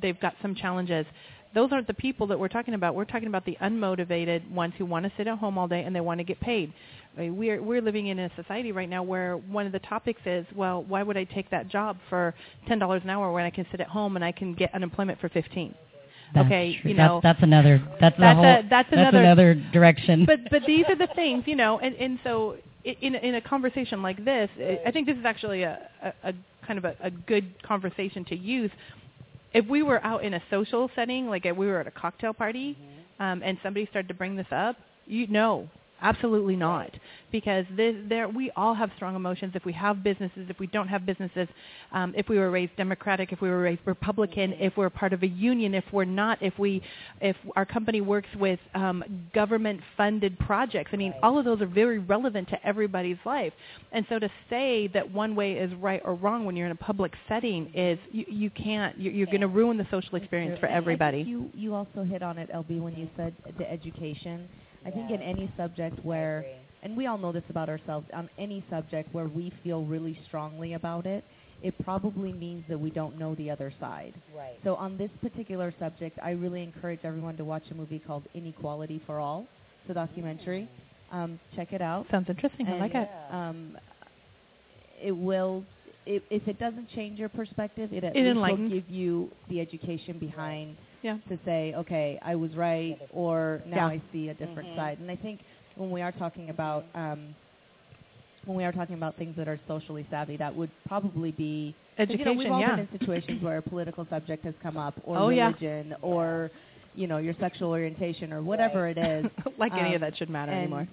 they've got some challenges. Those aren't the people that we're talking about. We're talking about the unmotivated ones who want to sit at home all day and they want to get paid. I mean, We're we're living in a society right now where one of the topics is, well, why would I take that job for ten dollars an hour when I can sit at home and I can get unemployment for fifteen? That's okay, true. you That's- know, that's, another that's, that's whole a- that's another- direction. but but these are the things, you know, and and so in in a conversation like this, I- I think this is actually a a, a kind of a, a good conversation to use. If we were out in a social setting, like if we were at a cocktail party, um, and somebody started to bring this up, you know, absolutely not, because this, there we all have strong emotions. If we have businesses, if we don't have businesses, um, if we were raised Democratic, if we were raised Republican, if we're part of a union, if we're not, if we if our company works with um, government-funded projects. I mean, all of those are very relevant to everybody's life. And so to say that one way is right or wrong when you're in a public setting is you, you can't. You're, you're going to ruin the social experience for And I think everybody. You you also hit on it, LB, when you said the education. I think in any subject where, and we all know this about ourselves, on any subject where we feel really strongly about it, it probably means that we don't know the other side. Right. So on this particular subject, I really encourage everyone to watch a movie called Inequality for All. It's a documentary. Um, check it out. Sounds interesting. I And, like it. Um, it will, if, if it doesn't change your perspective, it at It least will give you the education behind Yeah. to say, okay, I was right, or now Yeah. I see a different Mhm. side. And I think when we are talking about um, when we are talking about things that are socially savvy, that would probably be 'cause, You know, we've Education, all yeah. been in situations where a political subject has come up, or Oh, yeah. religion, or you know your sexual orientation, or whatever it is. like any of Um, that should matter and, anymore.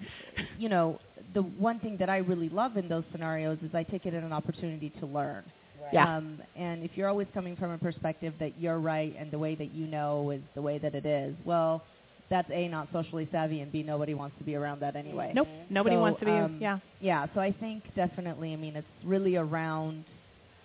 You know, the one thing that I really love in those scenarios is I take it as an opportunity to learn. Yeah. Um, and if you're always coming from a perspective that you're right and the way that you know is the way that it is, well, that's a not socially savvy, and b nobody wants to be around that anyway. Nope. Nobody So, wants to be. um, yeah. Yeah. So I think definitely. I mean, it's really around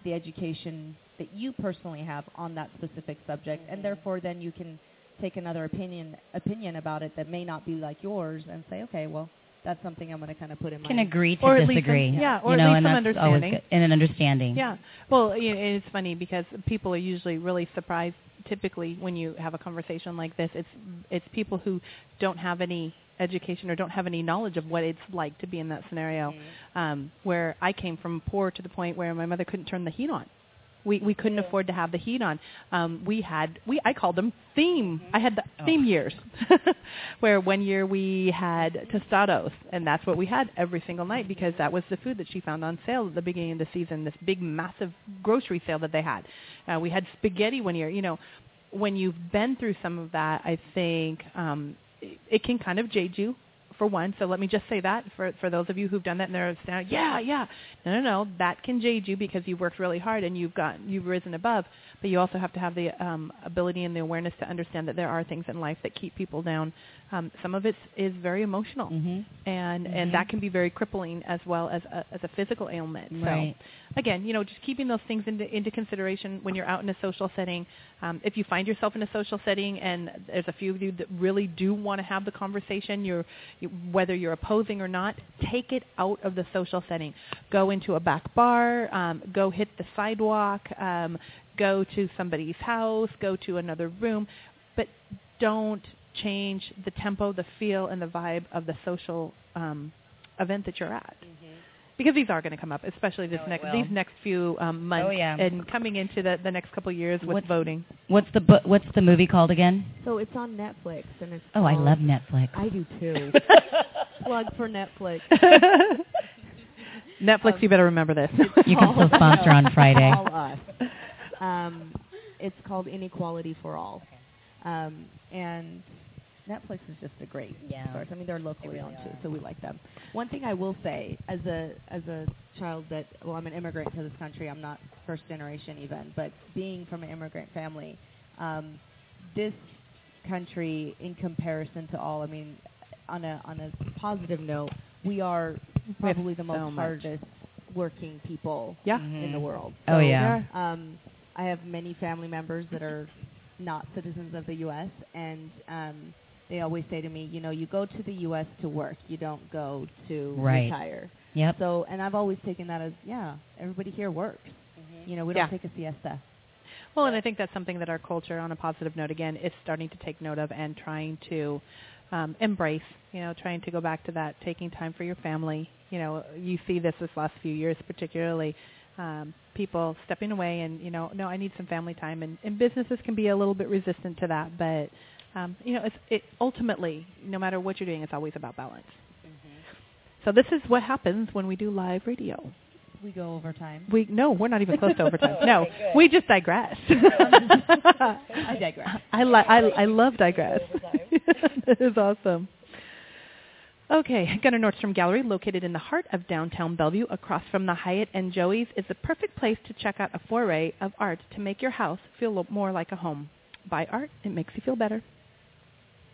the education that you personally have on that specific subject, and therefore then you can take another opinion opinion about it that may not be like yours, and say, okay, well, that's something I'm going to kind of put in Can my agree to Or at least disagree. some- yeah, or you at least some understanding. And an understanding. Yeah. Well, you know, it's funny because people are usually really surprised. Typically, when you have a conversation like this, it's it's people who don't have any education or don't have any knowledge of what it's like to be in that scenario. Um, where I came from poor to the point where my mother couldn't turn the heat on. We we couldn't afford to have the heat on. Um, we had we I called them theme. I had the Oh. theme years, where one year we had tostados, and that's what we had every single night because that was the food that she found on sale at the beginning of the season. This big massive grocery sale that they had. Uh, we had spaghetti one year. You know, when you've been through some of that, I think um, it, it can kind of jade you for one. So let me just say that for for those of you who've done that and they're saying, yeah, yeah, no, no, no, that can jade you because you've worked really hard and you've got you've risen above. But you also have to have the um, ability and the awareness to understand that there are things in life that keep people down. Um, some of it is very emotional, Mhm. and Mhm. and that can be very crippling as well as a, as a physical ailment. Right. So again, you know, just keeping those things into into consideration when you're out in a social setting. Um, if you find yourself in a social setting and there's a few of you that really do want to have the conversation, you're you, whether you're opposing or not, take it out of the social setting. Go into a back bar. Um, go hit the sidewalk. Um, go to somebody's house. Go to another room, but don't change the tempo, the feel, and the vibe of the social um, event that you're at because these are going to come up, especially this Oh, it next will. these next few um, months Oh, yeah. and coming into the, the next couple of years with What's- voting. What's the bu- What's the movie called again? So it's on Netflix, and it's. Oh, I love Netflix. I do too. Plug for Netflix. Netflix, Um, you better remember this. You can still sponsor on Friday. Call us. Um, it's called Inequality for All, um, and Netflix is just a great Yeah. source. I mean, they're locally really owned too, so we like them. One thing I will say, as a as a child that well, I'm an immigrant to this country. I'm not first generation even, but being from an immigrant family, um, this country, in comparison to all, I mean, on a on a positive note, we are We probably the most so hardest working people Yeah. in the Mhm. world. Oh, yeah. Um, I have many family members that are not citizens of the U.S. and um, they always say to me, you know, you go to the U.S. to work, you don't go to Right. retire. Yep. So, and I've always taken that as, yeah, everybody here works. You know, we Yeah. don't take a siesta. Well, and I think that's something that our culture, on a positive note, again, is starting to take note of and trying to um, embrace. You know, trying to go back to that, taking time for your family. You know, you see this this last few years, particularly um, people stepping away and you know, no, I need some family time, and, and businesses can be a little bit resistant to that, but um, you know, it's it ultimately, no matter what you're doing, it's always about balance. So this is what happens when we do live radio. We go overtime. We no, we're not even close to overtime. Okay, no, good. we just digress. I digress. I li- I, I love digress. that is awesome. Okay, Gunnar Nordstrom Gallery, located in the heart of downtown Bellevue, across from the Hyatt and Joey's, is the perfect place to check out a foray of art to make your house feel more like a home. Buy art; it makes you feel better.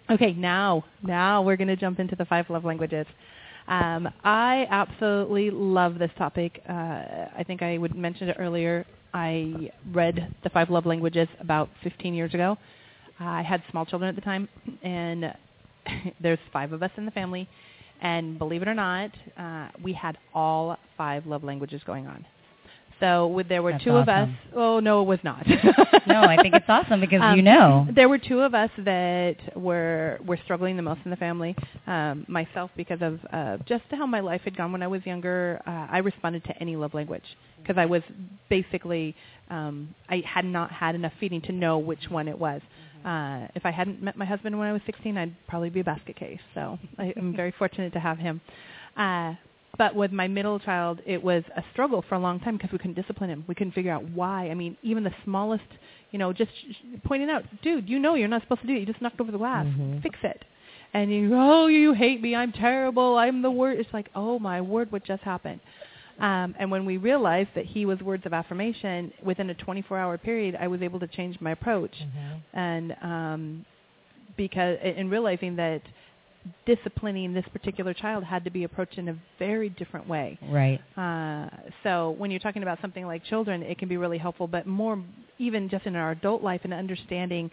Okay, now, now we're going to jump into the five love languages. Um, I absolutely love this topic. Uh, I think I would mention it earlier. I read the five love languages about 15 years ago. I had small children at the time, and there's five of us in the family. And believe it or not, uh, we had all five love languages going on. So with, there were That's two of us. Oh no, it was not. No, I think it's awesome because Um, you know. There were two of us that were were struggling the most in the family. Um, myself, because of uh, just how my life had gone when I was younger, uh, I responded to any love language because I was basically um, I had not had enough feeding to know which one it was. Uh, if I hadn't met my husband when I was 16, I'd probably be a basket case. So I, I'm very fortunate to have him. Uh, but with my middle child, it was a struggle for a long time because we couldn't discipline him. We couldn't figure out why. I mean, even the smallest, you know, just pointing out, dude, you know you're not supposed to do it. You just knocked over the glass. Mhm. Fix it. And you, oh, you hate me. I'm terrible. I'm the worst. It's like, oh my word, what just happened? Um, and when we realized that he was words of affirmation, within a 24-hour period, I was able to change my approach. And um, because in realizing that disciplining this particular child had to be approached in a very different way. Right. Uh, so when you're talking about something like children, it can be really helpful, but more even just in our adult life and understanding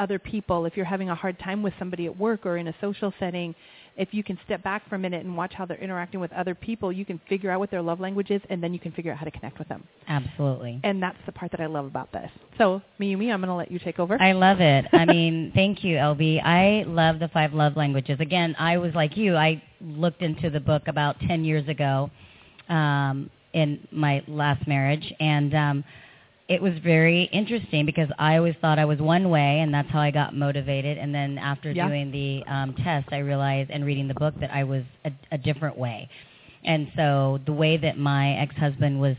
other people. If you're having a hard time with somebody at work or in a social setting, if you can step back for a minute and watch how they're interacting with other people, you can figure out what their love language is, and then you can figure out how to connect with them. Absolutely. And that's the part that I love about this. So, Mayumi, I'm going to let you take over. I love it. I mean, thank you, LB. I love the five love languages. Again, I was like you. I looked into the book about 10 years ago um, in my last marriage, and um, it was very interesting because I always thought I was one way, and that's how I got motivated. And then after Yeah. doing the um, test, I realized and reading the book that I was a, a different way. And so the way that my ex-husband was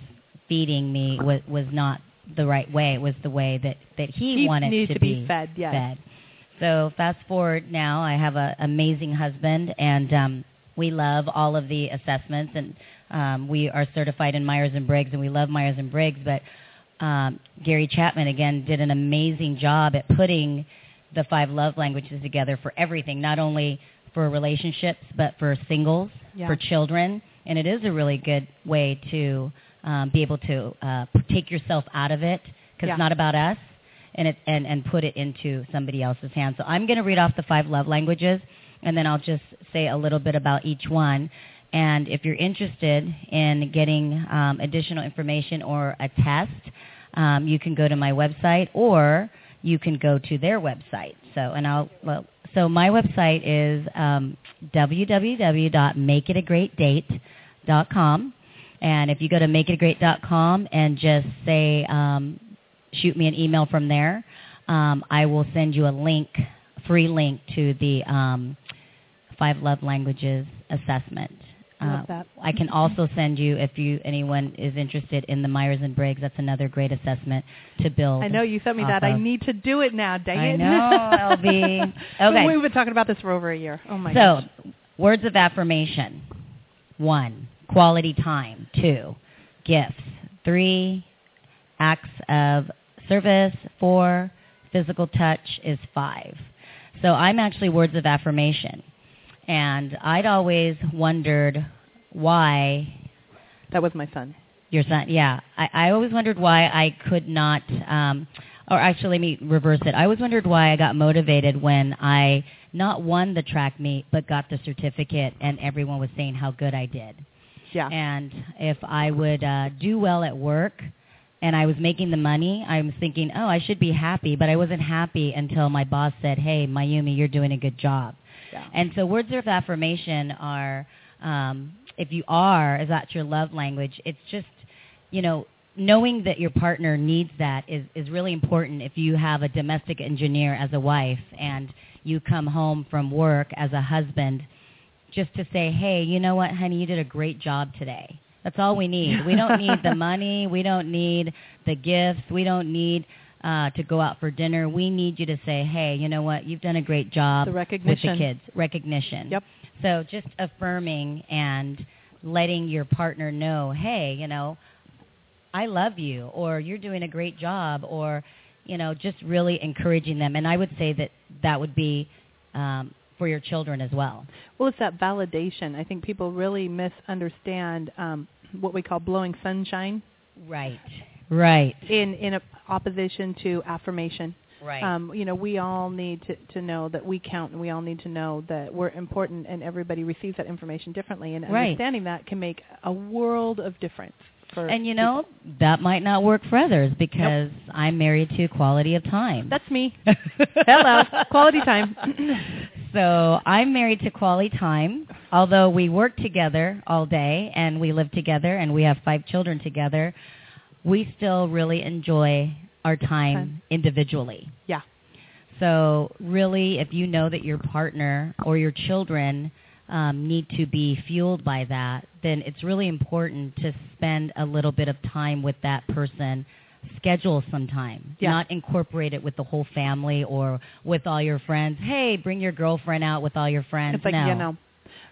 feeding me was was not the right way. It was the way that that he, He wanted needs to be fed, yes. fed. So fast forward now, I have an amazing husband, and um, we love all of the assessments, and um, we are certified in Myers and Briggs, and we love Myers and Briggs. But um, Gary Chapman again did an amazing job at putting the five love languages together for everything, not only for relationships but for singles, Yeah. for children, and it is a really good way to um, be able to uh, take yourself out of it because Yeah. it's not about us and it and and put it into somebody else's hands. So I'm going to read off the five love languages, and then I'll just say a little bit about each one. And if you're interested in getting um, additional information or a test, um, you can go to my website or you can go to their website. So and I'll well, so my website is um, www.makeitagreatdate.com. And if you go to makeitagreat.com and just say, um, shoot me an email from there, um, I will send you a link, free link to the um, Five Love Languages assessment. Uh, that. I can also send you, if you anyone is interested in the Myers and Briggs, that's another great assessment to build. I know you sent me that. I need to do it now. Dang I it! know, LB. Okay. We've been talking about this for over a year. Oh my so, gosh. words of affirmation. One, quality time. Two, gifts. Three, acts of service. Four, physical touch is five. So I'm actually words of affirmation. And I'd always wondered why That was my son. your son, yeah. I, I always wondered why I could not, um, or actually, let me reverse it. I always wondered why I got motivated when I not won the track meet, but got the certificate, and everyone was saying how good I did. Yeah. And if I would uh, do well at work, and I was making the money, I was thinking, oh, I should be happy, but I wasn't happy until my boss said, hey, Mayumi, you're doing a good job. Yeah. And so words of affirmation are, um, if you are, is that your love language? It's just, you know, knowing that your partner needs that is, is really important if you have a domestic engineer as a wife and you come home from work as a husband just to say, hey, you know what, honey, you did a great job today. That's all we need. We don't need the money. We don't need the gifts. We don't need uh, to go out for dinner. We need you to say, hey, you know what, you've done a great job The with the kids. Recognition. Yep. So just affirming and letting your partner know, hey, you know, I love you, or you're doing a great job, or you know, just really encouraging them. And I would say that that would be um, for your children as well. Well, it's that validation. I think people really misunderstand um, what we call blowing sunshine Right. Right. in in opposition to affirmation. Right. Um, you know, we all need to, to know that we count, and we all need to know that we're important, and everybody receives that information differently. And Right. understanding that can make a world of difference. For and you know, that might not work for others because I'm married to quality of time. That's me. Hello, quality time. so I'm married to quality time. Although we work together all day and we live together and we have five children together, we still really enjoy our time individually. Yeah. So really, if you know that your partner or your children um, need to be fueled by that, then it's really important to spend a little bit of time with that person. Schedule some time, Yeah. not incorporate it with the whole family or with all your friends. Hey, bring your girlfriend out with all your friends. It's like no. you know,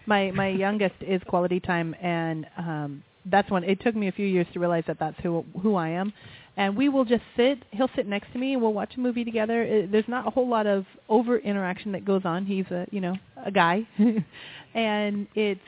my my youngest is quality time, and um, that's when it took me a few years to realize that that's who who I am. And we will just sit. He'll sit next to me, and we'll watch a movie together. It, there's not a whole lot of over interaction that goes on. He's a you know a guy, and it's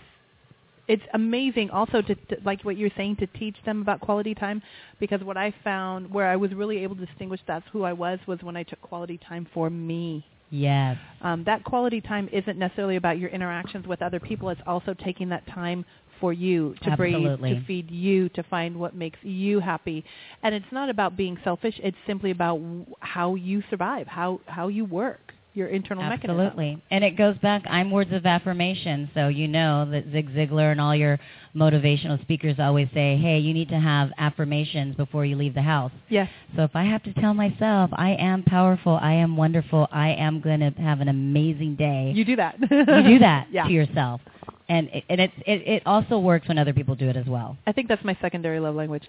it's amazing also to, to like what you're saying to teach them about quality time because what I found where I was really able to distinguish that's who I was was when I took quality time for me. Yes. Um, that quality time isn't necessarily about your interactions with other people. It's also taking that time for you to breathe, to feed you, to find what makes you happy. And it's not about being selfish. It's simply about how you survive, how how you work, your internal mechanism. Absolutely. And it goes back, I'm words of affirmation. So you know that Zig Ziglar and all your motivational speakers always say, hey, you need to have affirmations before you leave the house. Yes. So if I have to tell myself, I am powerful, I am wonderful, I am going to have an amazing day. You do that. you do that yeah. to yourself. And it, and it's, it, it also works when other people do it as well. I think that's my secondary love language.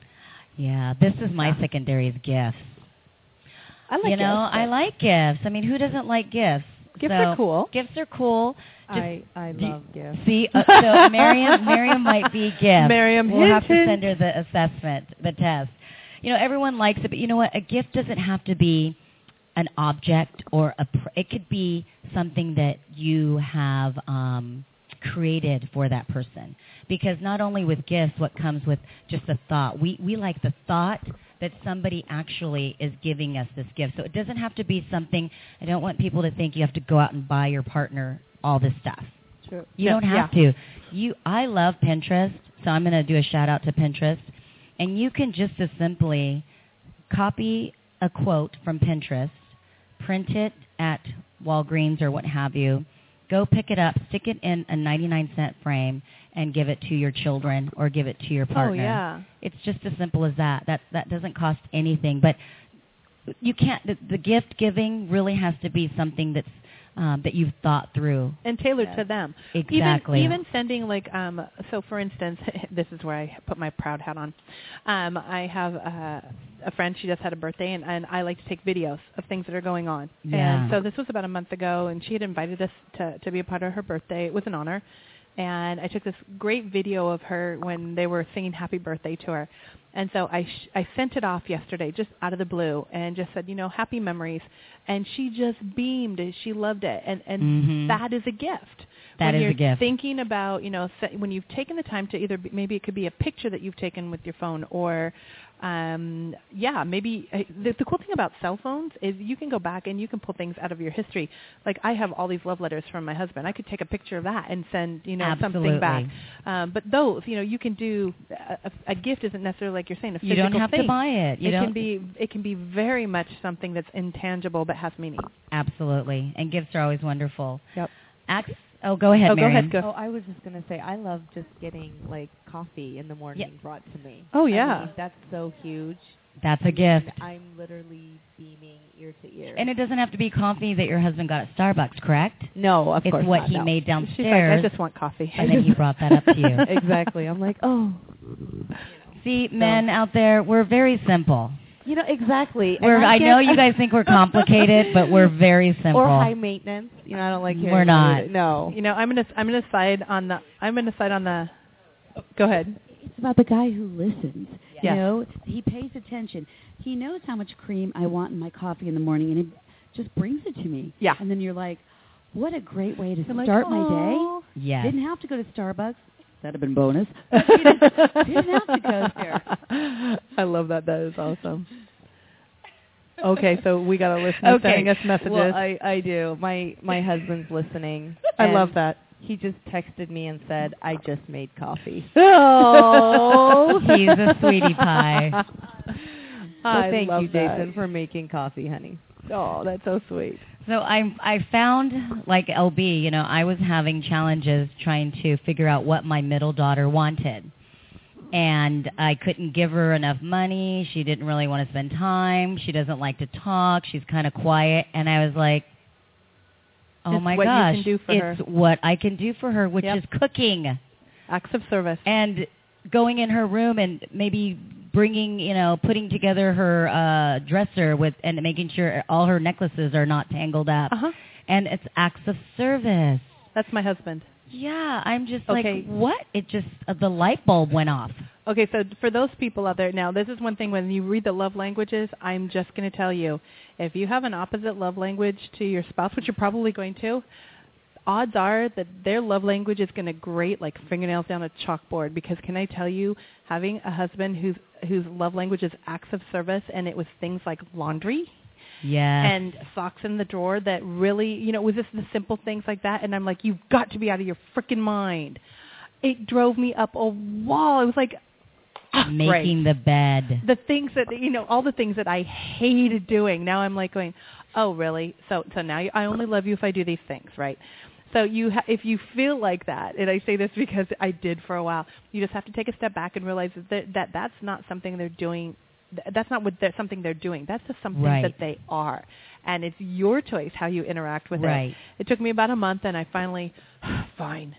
Yeah, this is my secondary is gifts. I like you know, gifts, I like gifts. I mean, who doesn't like gifts? Gifts So, are cool. Gifts are cool. Just- I I do you- love gifts. See, uh, so Maryum, Maryum might be gift. Maryum, we'll hint, have to send her the assessment, the test. You know, everyone likes it, but you know what? A gift doesn't have to be an object or a. Pr- it could be something that you have um, created for that person. Because not only with gifts, what comes with just the thought. We we like the thought that somebody actually is giving us this gift. So it doesn't have to be something. I don't want people to think you have to go out and buy your partner all this stuff. True. You Yeah, don't have yeah. to. You I love Pinterest, so I'm going to do a shout out to Pinterest. And you can just as simply copy a quote from Pinterest, print it at Walgreens or what have you, go pick it up, stick it in a 99 cent frame and give it to your children or give it to your partner. Oh yeah. It's just as simple as that. That that doesn't cost anything, but you can't the, the gift giving really has to be something that's um, that you've thought through. and tailored to them. Exactly. Even even sending like um so for instance, this is where I put my proud hat on. Um I have uh, a friend she just had a birthday and, and I like to take videos of things that are going on. Yeah. And so this was about a month ago and she had invited us to to be a part of her birthday. It was an honor. And I took this great video of her when they were singing happy birthday to her. And so I sh- I sent it off yesterday just out of the blue and just said, you know, happy memories. And she just beamed. She loved it. And and Mhm. that is a gift. That when is you're gift. Thinking about, you know, se- when you've taken the time to either be, maybe it could be a picture that you've taken with your phone, or um, yeah, maybe uh, the, the cool thing about cell phones is you can go back and you can pull things out of your history. Like I have all these love letters from my husband. I could take a picture of that and send, you know, something back. Absolutely. Um, but those, you know, you can do a, a, a gift isn't necessarily like you're saying a physical You don't have to buy it. You it don't can be it can be very much something that's intangible but has meaning. Absolutely. And gifts are always wonderful. Yep. Ax- oh, go ahead, Oh, go ahead, go. Oh, I was just gonna say I love just getting like coffee in the morning brought to me. Oh, I yeah. mean, that's so huge. That's I a mean, gift. I'm literally beaming ear to ear. And it doesn't have to be coffee that your husband got at Starbucks, correct? no, of it's course It's what not, he no. made She's like, downstairs. I just want coffee. and then he brought that up to you. exactly. I'm like, oh, See, men out there, we're very simple. You know exactly. We're, I know you guys think we're complicated, but we're very simple. or high maintenance. You know, I don't like. We're not. it. No, You know, I'm gonna I'm gonna side on the I'm gonna side on the. Go ahead. It's about the guy who listens. Yes. You know, he pays attention. He knows how much cream I want in my coffee in the morning, and he just brings it to me. Yeah. And then you're like, what a great way to I'm like, start my day. Yes. Didn't have to go to Starbucks. That'd have been bonus. didn't, didn't have to go there. I love that. That is awesome. Okay, so we got a listener okay. sending us messages. Well, I I do. My my husband's listening. I love that. He just texted me and said, "I just made coffee." Oh, He's a sweetie pie. So I thank you, that. Jason, for making coffee, honey. Oh, that's so sweet. So I I found like LB, you know, I was having challenges trying to figure out what my middle daughter wanted. and I couldn't give her enough money. She didn't really want to spend time. She doesn't like to talk. She's kind of quiet, and I was like, "Oh It's my what you gosh, can do for it's her. what I can do for her, which Yep. is cooking." Acts of service. and going in her room and maybe bringing you know putting together her uh dresser with and making sure all her necklaces are not tangled up Uh-huh. and it's acts of service That's my husband. yeah i'm just Okay. like what it just uh, the light bulb went off Okay, so for those people out there, now this is one thing when you read the love languages, I'm just going to tell you, if you have an opposite love language to your spouse, which you're probably going to, odds are that their love language is going to grate like fingernails down a chalkboard because can I tell you, having a husband whose whose love language is acts of service and it was things like laundry yeah and socks in the drawer that really, you know, it was just the simple things like that. And I'm like, you've got to be out of your freaking mind. It drove me up a wall. It was like, ah, making the bed the things that you know, all the things that I hated doing. Now I'm like going, oh really? So so now you, I only love you if I do these things, right? So you, ha- if you feel like that, and I say this because I did for a while, you just have to take a step back and realize that that that's not something they're doing. That's not what they're, something they're doing. That's just something Right. that they are, and it's your choice how you interact with Right. it. It took me about a month, and I finally, fine,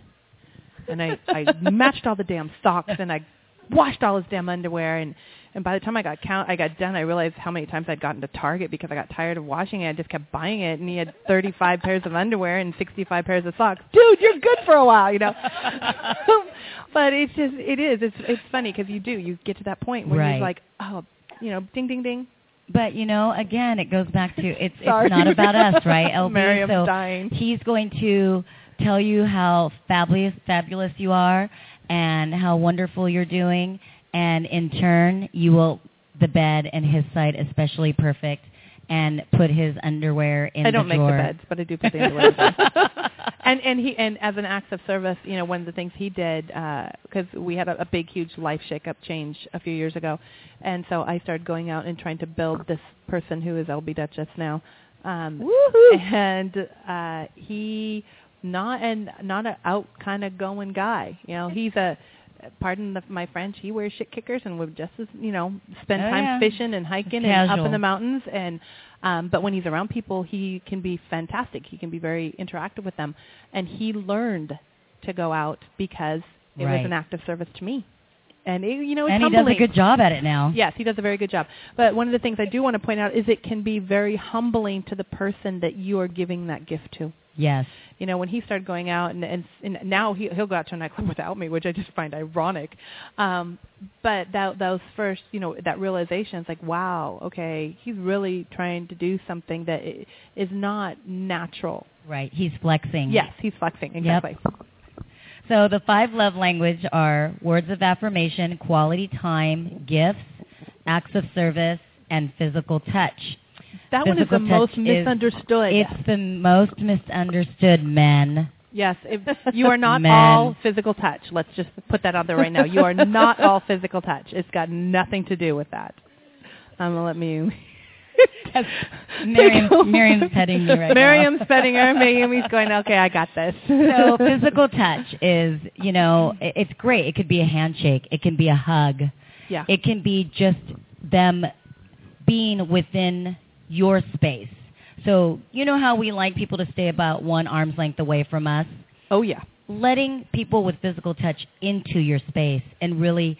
and I I matched all the damn socks, and I washed all his damn underwear, and and by the time I got count, I got done, I realized how many times I'd gotten to Target because I got tired of washing it. I just kept buying it, and he had 35 pairs of underwear and 65 pairs of socks. Dude, you're good for a while, you know. but it's just, it is. It's it's funny because you do. You get to that point where Right. you're like, oh, you know, ding, ding, ding. but you know again it goes back to it's Sorry. it's not about us right LB Maryum's so dying. he's going to tell you how fabulous fabulous you are and how wonderful you're doing and in turn you will the bed and his side especially perfect and put his underwear in I don't the make drawer. the beds, but I do put the underwear. in and and he and as an act of service, you know, one of the things he did because we had a, a big, huge life shake-up change a few years ago, and so I started going out and trying to build this person who is LB Dutchess now. Um, and uh, he not and not a out kind of going guy. You know, he's a pardon the, my French. He wears shit kickers and would just as you know spend Oh, time yeah. fishing and hiking and up in the mountains and um but when he's around people he can be fantastic he can be very interactive with them and he learned to go out because it Right. was an act of service to me and it, you know it's and he does a good job at it now. Yes, he does a very good job. But one of the things I do want to point out is it can be very humbling to the person that you are giving that gift to. Yes. You know, when he started going out, and, and, and now he, he'll go out to a nightclub without me, which I just find ironic. Um, but that those first, you know, that realization is like, wow, okay, he's really trying to do something that is not natural. Right. He's flexing. Yes, he's flexing exactly. So the five love language are words of affirmation, quality time, gifts, acts of service, and physical touch. That one is the most is- misunderstood. It's the most misunderstood, men. Yes, if you are not Men. all physical touch. Let's just put that out there right now. You are not all physical touch. It's got nothing to do with that. I'm gonna let me. Maryum, Maryum's petting me right Maryum's now. petting her. Maryum's going, okay, I got this. so physical touch is, you know, it's great. It could be a handshake. It can be a hug. Yeah. It can be just them being within your space. So you know how we like people to stay about one arm's length away from us? Oh yeah. Letting people with physical touch into your space and really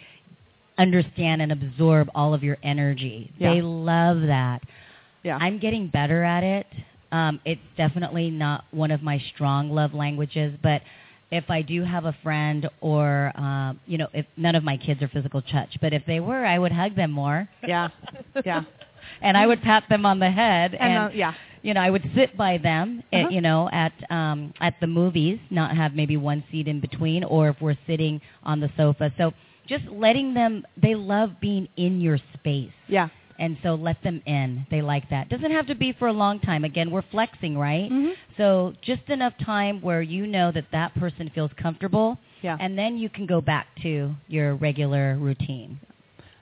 understand and absorb all of your energy. Yeah. They love that. Yeah. I'm getting better at it. Um, it's definitely not one of my strong love languages, but if I do have a friend or, um, you know, if none of my kids are physical touch, but if they were, I would hug them more. Yeah. Yeah. and I would pat them on the head And, and, uh, yeah. you know, I would sit by them, at, Uh-huh. you know, at um at the movies, not have maybe one seat in between or if we're sitting on the sofa. So just letting them they love being in your space. Yeah. And so let them in. They like that. Doesn't have to be for a long time. Again, we're flexing, right? Mhm. So just enough time where you know that that person feels comfortable Yeah. and then you can go back to your regular routine.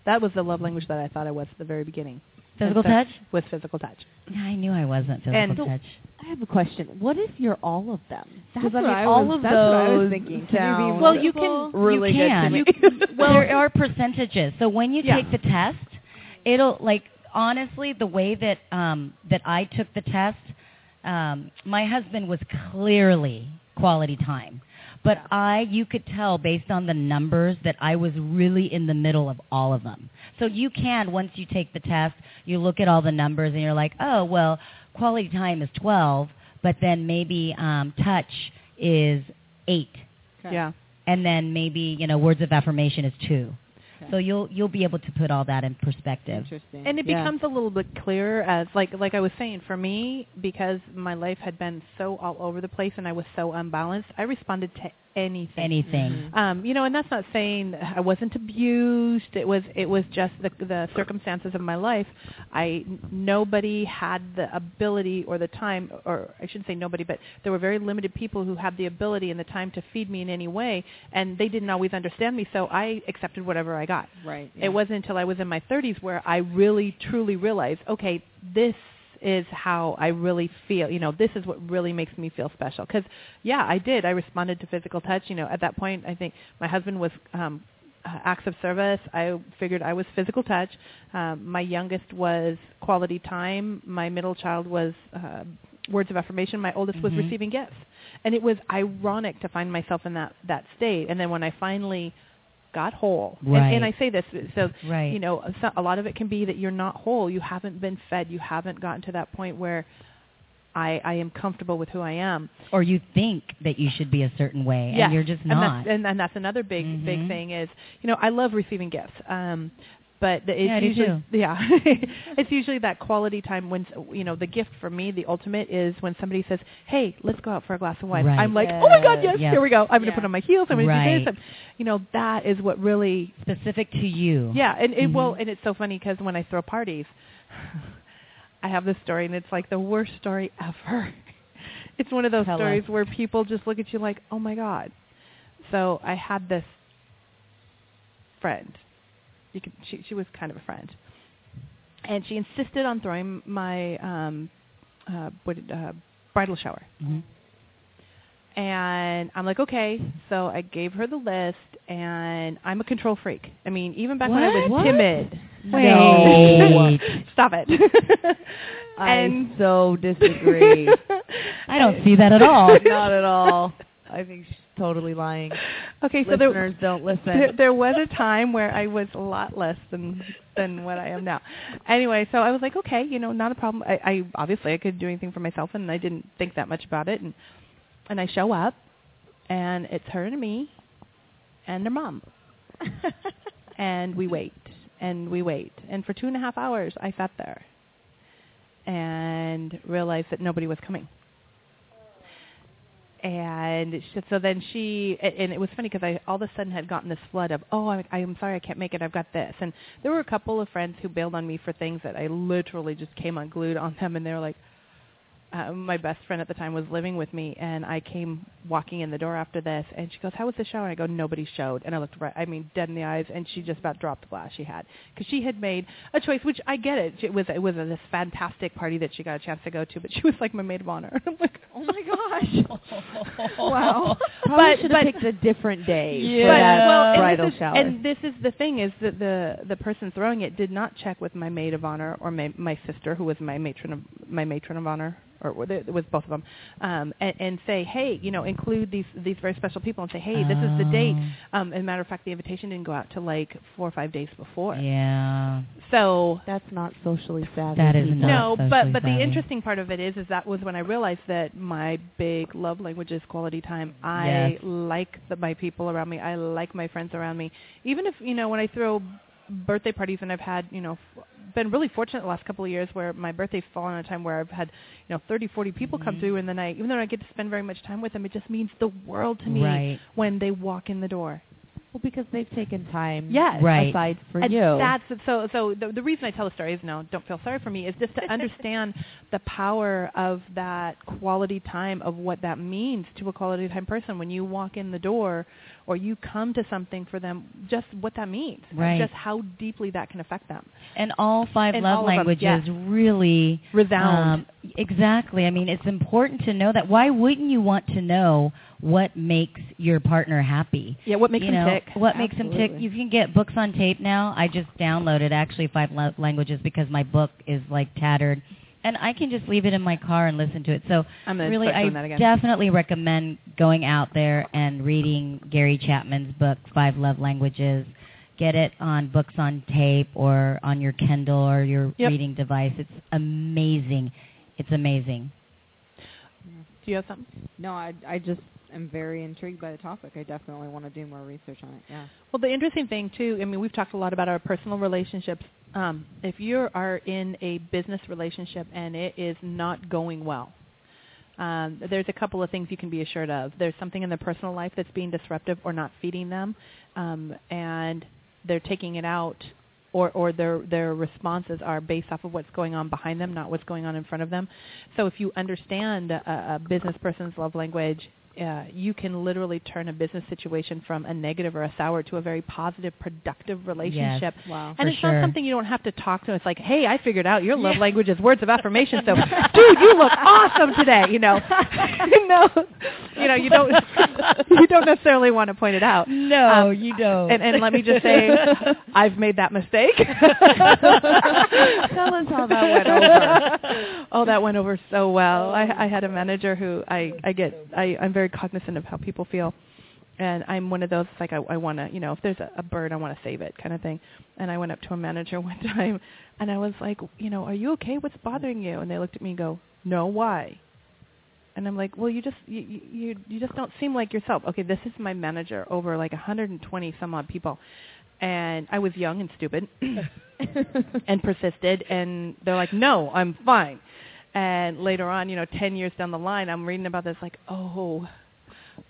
That was the love language that I thought I was at the very beginning. Physical so- touch? with physical touch. I knew I wasn't physical And- touch. I have a question. What if you're all of them? That's Because I what mean, I all was- of that's what I was those thinking, too. sound Well, you can really you can. to me. well, there are percentages. So when you Yeah. take the test, it'll like honestly the way that um, that I took the test, um, my husband was clearly quality time. But I, you could tell based on the numbers that I was really in the middle of all of them. So you can, once you take the test, you look at all the numbers and you're like, oh, well, quality time is 12, but then maybe um, touch is 8 Yeah. and then maybe you know words of affirmation is two. Okay. So you'll you'll be able to put all that in perspective. Interesting. And it Yeah. becomes a little bit clearer as like like I was saying for me because my life had been so all over the place and I was so unbalanced. I responded to anything. Anything. Mm-hmm. Um, you know, and that's not saying I wasn't abused. It was it was just the the circumstances of my life. I nobody had the ability or the time, or I shouldn't say nobody, but there were very limited people who had the ability and the time to feed me in any way, and they didn't always understand me. So I accepted whatever I got. right. It wasn't until I was in my 30s where I really truly realized, okay, this is how I really feel. You know, this is what really makes me feel special. Because yeah, I did. I responded to physical touch. You know, at that point, I think my husband was um, uh, acts of service. I figured I was physical touch. Um, my youngest was quality time. My middle child was uh, words of affirmation. My oldest was Mhm. receiving gifts. And it was ironic to find myself in that that state. And then when I finally got whole, and, and I say this so Right. you know, a lot of it can be that you're not whole. You haven't been fed. You haven't gotten to that point where I, I am comfortable with who I am. Or you think that you should be a certain way, and you're just and not. that's, and, and that's another big big Mhm. thing is you know I love receiving gifts. Um, but the- it's Yeah, usually yeah, it's usually that quality time when you know the gift for me the ultimate is when somebody says, "Hey, let's go out for a glass of wine." Right. I'm like, "Oh my God, yes, Yes. here we go! I'm going to put on my heels. I'm going to do this." I'm, you know, that is what really Specific to you. yeah, and it Mhm. well, and it's so funny because when I throw parties, I have this story, and it's like the worst story ever. It's one of those Tell stories us. where people just look at you like, "Oh my god." So I had this friend. You could, she she was kind of a friend, and she insisted on throwing my um, uh, what, uh, bridal shower. Mhm. And I'm like, okay. So I gave her the list, and I'm a control freak. I mean, even back when I was What? timid. Wait. Stop it. I so disagree. I don't see that at all. Not at all. I think she's totally lying. Okay, so there, Listeners, don't listen. there, there was a time where I was a lot less than than what I am now. Anyway, so I was like, okay, you know, not a problem. I, I obviously I could do anything for myself, and I didn't think that much about it. And and I show up, and it's her and me, and their mom, and we wait and we wait, and for two and a half hours I sat there, and realized that nobody was coming and so then she and it was funny because I all of a sudden had gotten this flood of oh I, I am sorry I can't make it I've got this. And there were a couple of friends who bailed on me for things that I literally just came unglued on them and they were like uh, my best friend at the time was living with me and I came walking in the door after this and she goes how was the show and I go nobody showed and I looked right I mean dead in the eyes and she just about dropped the glass she had because she had made a choice which I get it it was it was a, this fantastic party that she got a chance to go to but she was like my maid of honor I'm like oh my gosh wow. But- Probably should have picked a different day Yeah. for that well, and bridal this is, shower. And this is the thing is that the the person throwing it did not check with my maid of honor or my my sister who was my matron of my matron of honor or with- it was both of them um and, and say hey you know include these these very special people and say hey this is the date Oh. um as a matter of fact the invitation didn't go out till like four or five days before Yeah. so That's not socially savvy. That is not no, but socially but the interesting part of it is, is that was when I realized that my big love language is quality time. I Yes. like the, my people around me. I like my friends around me. Even if you know when I throw birthday parties, and I've had you know f- been really fortunate the last couple of years where my birthday's fallen on a time where I've had you know 30, 40 people come Mhm. through in the night. Even though I get to spend very much time with them, it just means the world to me Right. when they walk in the door. Well, because they've taken time Yes. Right. aside for and you. That's so. So the, the reason I tell the story is no, don't feel sorry for me. Is just to understand the power of that quality time of what that means to a quality time person when you walk in the door or you come to something for them, just what that means, Right. just how deeply that can affect them. And all five And love all of them, languages yes. really Resound. Um, exactly. I mean, it's important to know that. Why wouldn't you want to know what makes your partner happy? Yeah, what makes you them know, tick? What makes them tick? You can get books on tape now. I just downloaded actually five lo- languages because my book is like tattered, and I can just leave it in my car and listen to it. So I'm really, I doing that again. definitely recommend going out there and reading Gary Chapman's book, Five Love Languages. Get it on books on tape or on your Kindle or your Yep. reading device. It's amazing. It's amazing. Do you have something? No, I I just am very intrigued by the topic. I definitely want to do more research on it. Yeah. Well, the interesting thing too, I mean, we've talked a lot about our personal relationships. Um, if you are in a business relationship and it is not going well, um, there's a couple of things you can be assured of. There's something in their personal life that's being disruptive or not feeding them, um, and they're taking it out, or or their their responses are based off of what's going on behind them, not what's going on in front of them. So if you understand a, a business person's love language uh, you can literally turn a business situation from a negative or a sour to a very positive, productive relationship. Wow. And For it's sure. not something you don't have to talk to. It's like, hey, I figured out your love Yeah. language is words of affirmation. So, dude, you look awesome today. You know, you know, you know, you don't, you don't necessarily want to point it out. No, Um, you don't. And, and let me just say, I've made that mistake. Tell us how that went over. oh, that went over so well. I, I had a manager who I, I get, I, I'm very cognizant of how people feel. And I'm one of those, like, I, I want to, you know, if there's a, a bird, I want to save it kind of thing. And I went up to a manager one time, and I was like, you know, are you okay? What's bothering you? And they looked at me and go, no, why? And I'm like, well, you just you you you you just don't seem like yourself. Okay, this is my manager over like 120 some odd people, and I was young and stupid, and persisted. And they're like, no, I'm fine. And later on, you know, 10 years down the line, I'm reading about this like, oh,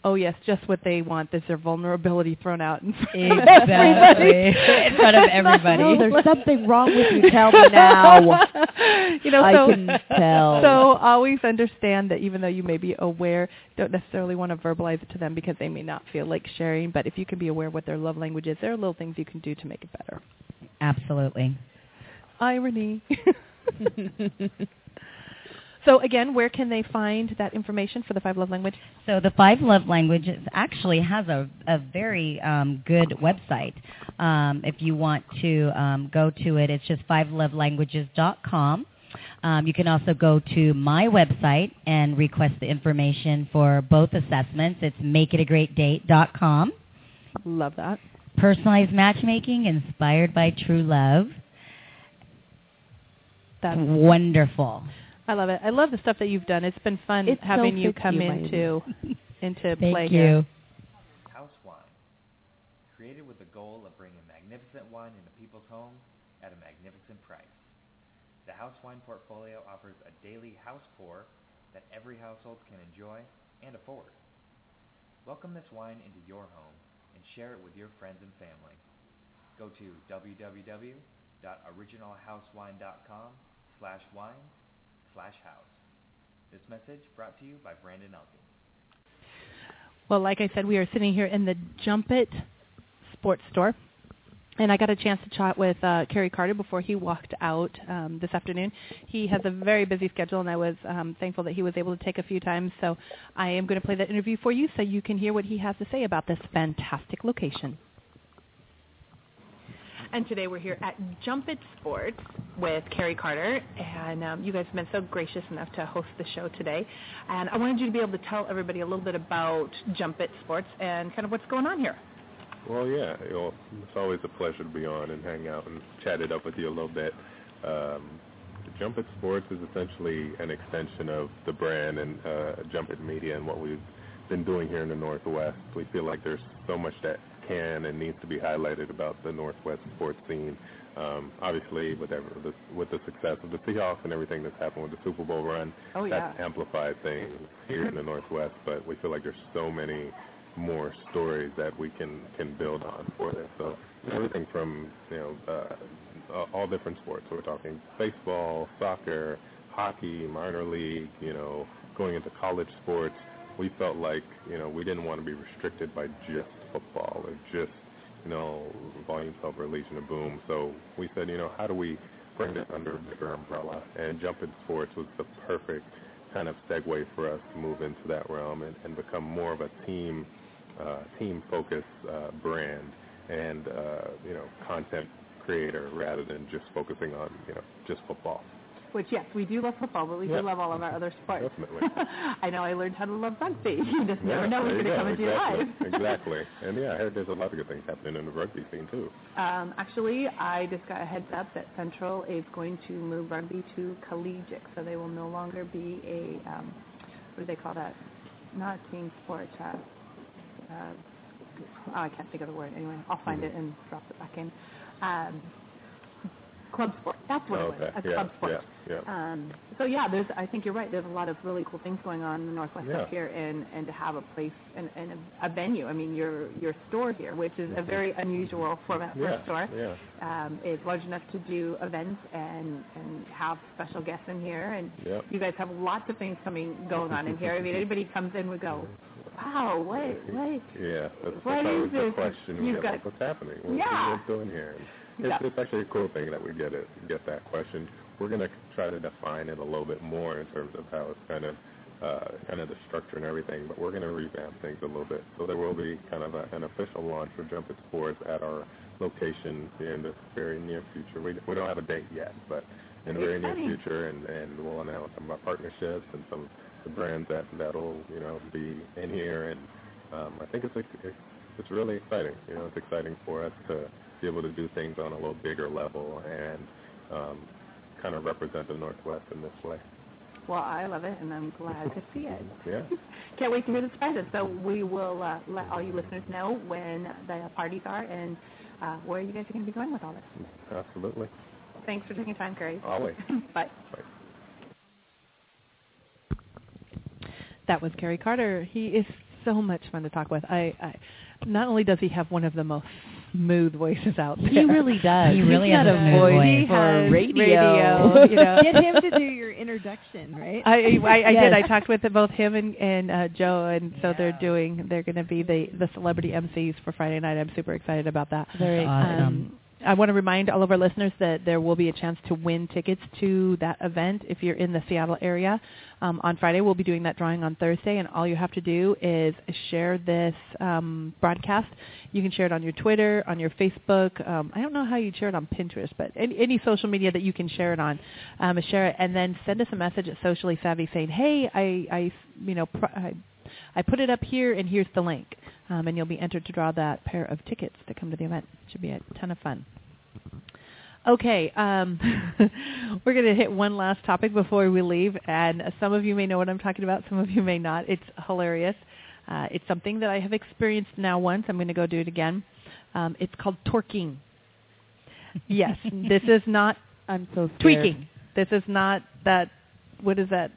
oh yes, just what they want. There's their vulnerability thrown out in front of everybody. In front of everybody. No, there's something wrong with you. Tell me now. you know, I so, can tell. So always understand that even though you may be aware, don't necessarily want to verbalize it to them because they may not feel like sharing. But if you can be aware of what their love language is, there are little things you can do to make it better. Absolutely. Irony. so again, where can they find that information for the five love language? So the Five Love Languages actually has a, a very um, good website. Um, if you want to um, go to it, it's just fivelovelanguages.com. Um, you can also go to my website and request the information for both assessments. It's makeitagreatdate.com. Love that. Personalized matchmaking inspired by true love. That's Wonderful. I love it. I love the stuff that you've done. It's been fun It's so having you come you, into into Thank play you. here. House Wine. Created with the goal of bringing magnificent wine into people's homes at a magnificent price. The House Wine portfolio offers a daily house pour that every household can enjoy and afford. Welcome this wine into your home and share it with your friends and family. Go to www.originalhousewine.com slash wine slash house. This message brought to you by Brandon Elkins. Well, like I said, we are sitting here in the Jump It Sports Store. And I got a chance to chat with uh, Kerry Carter before he walked out um, this afternoon. He has a very busy schedule, and I was um, thankful that he was able to take a few times. So I am going to play that interview for you so you can hear what he has to say about this fantastic location. And today we're here at Jump It Sports with Kerry Carter, and um, you guys have been so gracious enough to host the show today. And I wanted you to be able to tell everybody a little bit about Jump It Sports and kind of what's going on here. Well, yeah, know, it's always a pleasure to be on and hang out and chat it up with you a little bit. Um, Jump It Sports is essentially an extension of the brand and uh, Jump It Media and what we've been doing here in the Northwest. We feel like there's so much that can and needs to be highlighted about the Northwest sports scene. Um, obviously, with ever, the, with the success of the Seahawks and everything that's happened with the Super Bowl run, Oh, yeah. that's amplified things here in the Northwest. But we feel like there's so many more stories that we can can build on for this. So everything from you know uh, uh, all different sports. So we're talking baseball, soccer, hockey, minor league. You know, going into college sports. We felt like you know we didn't want to be restricted by just football or just you know volume 12 or Legion of Boom. So we said, you know, how do we bring it under a bigger umbrella? And Jump It Sports was the perfect kind of segue for us to move into that realm and, and become more of a team uh, team focused uh, brand and uh, you know content creator rather than just focusing on you know just football. Which yes, we do love football, but we Yeah. do love all of our other sports. Definitely. I know I learned how to love rugby. You just never Yeah, know what's there going to come go. into your exactly. life. exactly. And yeah, I heard there's a lot of good things happening in the rugby scene too. Um, actually, I just got a heads up that Central is going to move rugby to collegiate, so they will no longer be a um, what do they call that? Not a team sport. Uh, uh, oh, I can't think of the word. Anyway, I'll find Mm-hmm. it and drop it back in. Um, club sport. That's what Oh, it was. okay. A yeah, club sport. yeah, yeah. Um, so yeah, there's. I think you're right. There's a lot of really cool things going on in the Northwest Yeah. up here, and and to have a place and, and a, a venue. I mean, your your store here, which is a very unusual format for yeah, a store. yeah. Um, it's large enough to do events and and have special guests in here, and Yep. you guys have lots of things coming going on in here. I mean, anybody comes in we go, wow, what what? Yeah, that's, What that's is this? question. You've got- what's happening? What, Yeah. What's doing here? It's, Yeah. it's actually a cool thing that we get it, get that question. We're going to try to define it a little bit more in terms of how it's kind of, uh, kind of the structure and everything, but we're going to revamp things a little bit. So there will be kind of a, an official launch for Jump It Sports at our location in the very near future. We, we don't have a date yet, but in the very near future, and, and we'll announce some of our partnerships and some of the brands that that'll you know be in here, and um, I think it's, it's it's really exciting. You know, it's exciting for us to be able to do things on a little bigger level and um, kind of represent the Northwest in this way. Well, I love it, and I'm glad to see it. Yeah. Can't wait to hear the surprises. So we will uh, let all you listeners know when the parties are and uh, where you guys are going to be going with all this. Absolutely. Thanks for taking time, Kerry. Always. Bye. That was Kerry Carter. He is so much fun to talk with. I, I not only does he have one of the most smooth voices out there. He really does. He really He's has got a voice voice. He for has radio. radio, you know. Get him to do your introduction, right? I I, I Yes. did. I talked with both him and and uh, Joe, and so they're doing. They're going to be the the celebrity MCs for Friday night. I'm super excited about that. Very Awesome. Um, I want to remind all of our listeners that there will be a chance to win tickets to that event if you're in the Seattle area. Um, on Friday, we'll be doing that drawing on Thursday, and all you have to do is share this um, broadcast. You can share it on your Twitter, on your Facebook. Um, I don't know how you share it on Pinterest, but any, any social media that you can share it on, um, share it, and then send us a message at Socially Savvy saying, "Hey, I, I you know, pr- I, I put it up here, and here's the link." um, and you'll be entered to draw that pair of tickets to come to the event. Should be a ton of fun. Okay, um, we're going to hit one last topic before we leave, and some of you may know what I'm talking about, some of you may not. It's hilarious. Uh, it's something that I have experienced now once. I'm going to go do it again. Um, it's called torquing. Yes, this is not I'm so scared. tweaking. This is not that. What is that?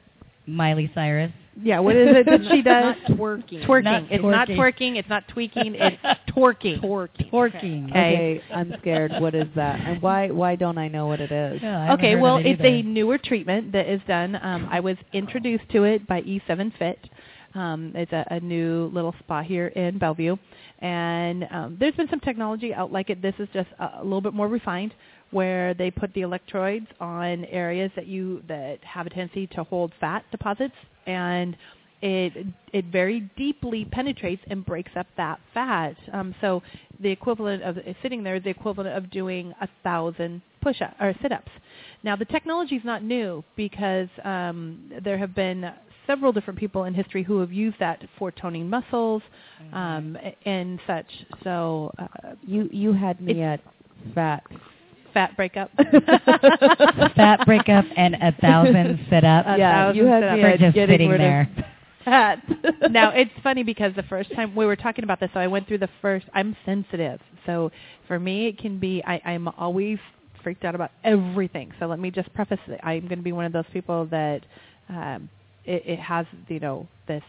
Miley Cyrus. Yeah, what is it that she does? Not twerking. Twerking. Not it's not twerking. twerking. It's not tweaking. It's torquing. Twerking. Twerking. Okay. Okay, I'm scared. What is that? And why why don't I know what it is? Yeah, Okay, well, it it's a newer treatment that is done. Um, I was introduced to it by E7 Fit. Um, it's a, a new little spa here in Bellevue, and um, there's been some technology out like it. This is just a, a little bit more refined, where they put the electrodes on areas that you that have a tendency to hold fat deposits, and it it very deeply penetrates and breaks up that fat. Um, so the equivalent of sitting there is the equivalent of doing a thousand push up or sit ups. Now the technology is not new because um, there have been several different people in history who have used that for toning muscles um, and such. So uh, You you had me at fat. Fat breakup. Fat breakup and a thousand sit-ups. A yeah, thousand you had sit-ups. me For just getting sitting rid there. of fat. now it's funny because the first time we were talking about this, so I went through the first. I'm sensitive, so for me it can be. I, I'm always freaked out about everything. So let me just preface it. I'm going to be one of those people that um, it, it has, you know, this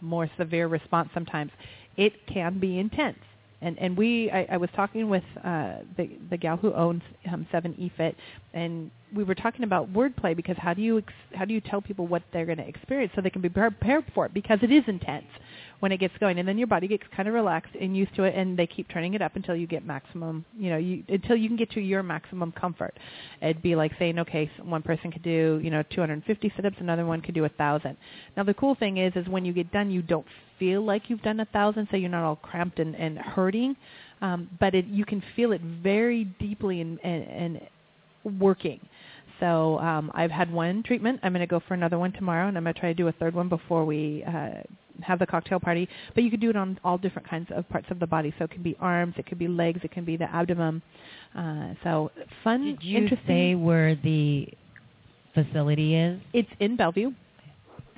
more severe response sometimes. It can be intense. And and we, I, I was talking with uh, the the gal who owns um, Seven eFit, and we were talking about wordplay because how do you ex- how do you tell people what they're going to experience so they can be prepared for it because it is intense. When it gets going, and then your body gets kind of relaxed and used to it, and they keep turning it up until you get maximum, you know, you until you can get to your maximum comfort. It'd be like saying, okay, one person could do, you know, 250 sit-ups, another one could do a thousand. Now the cool thing is, is when you get done, you don't feel like you've done a thousand, so you're not all cramped and, and hurting, um, but it, you can feel it very deeply and, and, and working. So um, I've had one treatment. I'm going to go for another one tomorrow, and I'm going to try to do a third one before we uh, have the cocktail party. But you could do it on all different kinds of parts of the body. So it can be arms, it could be legs, it can be the abdomen. Uh, so fun, Did you interesting. say where the facility is? It's in Bellevue.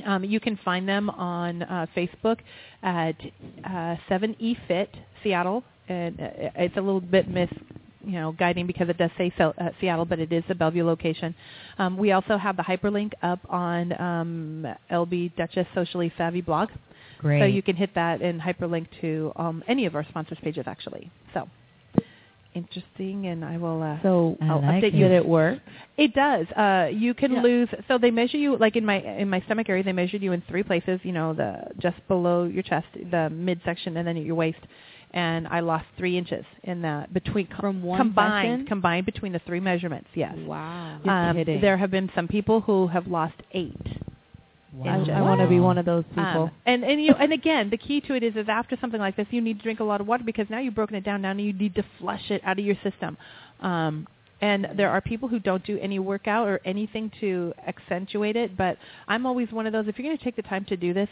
Um, you can find them on uh, Facebook at uh, 7E Fit Seattle, and uh, it's a little bit mis you know guiding because it does say so, uh, Seattle, but it is the Bellevue location. Um, we also have the hyperlink up on um, LB Dutchess Socially Savvy blog, Great. so you can hit that and hyperlink to um, any of our sponsors pages actually. So interesting, and I will. Uh, So I'll like update it. you. did it work? It does. Uh, you can Yeah. lose. So they measure you like in my in my stomach area. They measured you in three places. You know, the just below your chest, the midsection, and then at your waist. And I lost three inches in that between From one combined combined between the three measurements. Yes. Wow. Um, there have been some people who have lost eight. I, Wow. I want to be one of those people. Um, and and you and again, the key to it is is after something like this, you need to drink a lot of water because now you've broken it down. Now you need to flush it out of your system. Um, and there are people who don't do any workout or anything to accentuate it. But I'm always one of those. If you're going to take the time to do this,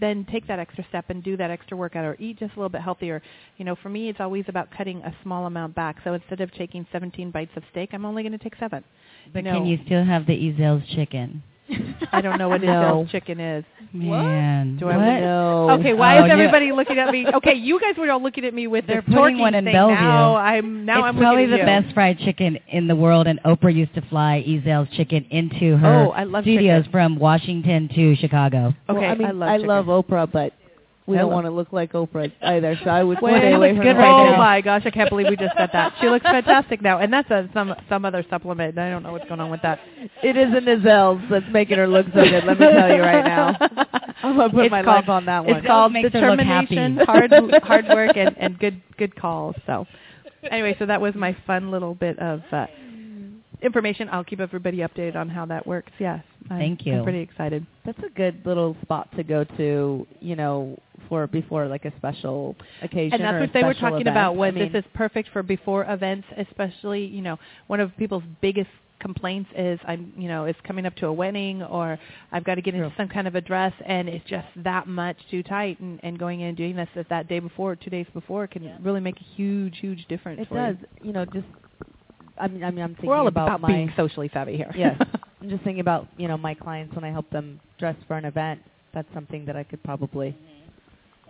then take that extra step and do that extra workout or eat just a little bit healthier. You know, for me, it's always about cutting a small amount back. So instead of taking 17 bites of steak, I'm only going to take seven. But No. can you still have the Ezell's chicken? I don't know what No. Ezell's chicken is. Man, Do I what? No. Okay, why Oh, is yeah. everybody looking at me? Okay, you guys were all looking at me with They're this putting one in thing. Bellevue. Now I'm now it's I'm probably the you. best fried chicken in the world, and Oprah used to fly Ezell's chicken into oh, her Oh, I love studios chicken. from Washington to Chicago. Okay, well, I mean, I love I chicken. love Oprah, but we I don't want to look like Oprah either. So I would Well, stay it away looks from good her right now. Oh my gosh, I can't believe we just said that. She looks fantastic now, and that's a, some some other supplement. I don't know what's going on with that. It isn't Ezell's that's making her look so good. Let me tell you right now. I'm gonna put It's my called- life on that one. It's called makes her determination, hard hard work, and, and good good calls. So, anyway, so that was my fun little bit of uh, information. I'll keep everybody updated on how that works. Yes, I'm, Thank you. I'm pretty excited. That's a good little spot to go to, you know, for before like a special occasion. And that's what they were talking event. about. I Was mean, this is perfect for before events, especially you know one of people's biggest complaints is I'm you know it's coming up to a wedding or I've got to get into True. some kind of a dress and it's just that much too tight and, and going in and doing this that, that day before or two days before can really make a huge huge difference. it does. You. You know, just I mean, I mean, I'm thinking We're all about, about my being socially savvy here. yes. I'm just thinking about you know my clients when I help them dress for an event. That's something that I could probably mm-hmm.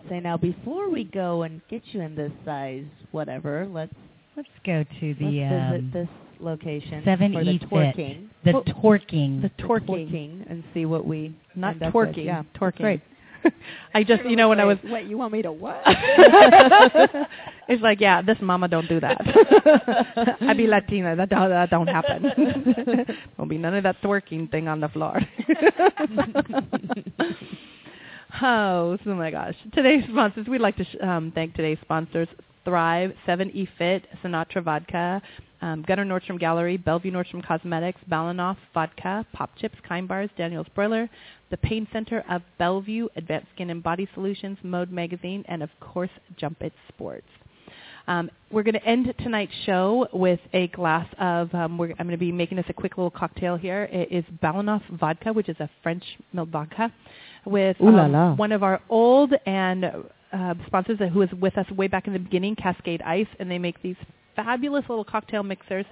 Say now before we go and get you in this size, whatever. Let's Let's go to the um, visit this location Seven for the E Fit. twerking. the twerking. the The twerking, and see what we not up with. twerking. Yeah, twerking. great. I just you know when I was Wait, you want me to what? it's like, yeah, this mama don't do that. I be Latina. That don't, that don't happen. Won't be none of that twerking thing on the floor. Oh, oh my gosh. Today's sponsors, we'd like to sh- um, thank today's sponsors, Thrive, 7E Fit, Sinatra Vodka, um, Gunnar Nordstrom Gallery, Bellevue Nordstrom Cosmetics, Balinoff Vodka, Pop Chips, Kind Bars, Daniel's Broiler, the Pain Center of Bellevue, Advanced Skin and Body Solutions, Mode Magazine, and of course, Jump It Sports. Um, we're going to end tonight's show with a glass of. Um, we're, I'm going to be making us a quick little cocktail here. It is Balinoff vodka, which is a French milled vodka, with um, one of our old and uh, sponsors who was with us way back in the beginning, Cascade Ice, and they make these fabulous little cocktail mixers.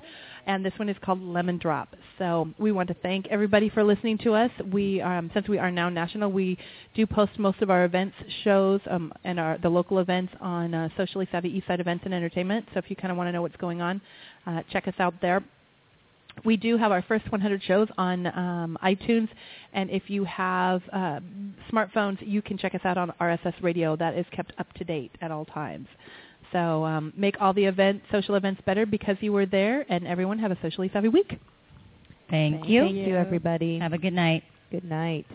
And this one is called Lemon Drop. So we want to thank everybody for listening to us. We, um, since we are now national, we do post most of our events, shows, um, and our the local events on uh, Socially Savvy Eastside Events and Entertainment. So if you kind of want to know what's going on, uh, check us out there. We do have our first 100 shows on um, iTunes, and if you have uh, smartphones, you can check us out on RSS Radio. That is kept up to date at all times. So um, make all the event, social events better because you were there, and everyone have a socially savvy week. Thank you. Thank you, everybody. Have a good night. Good night.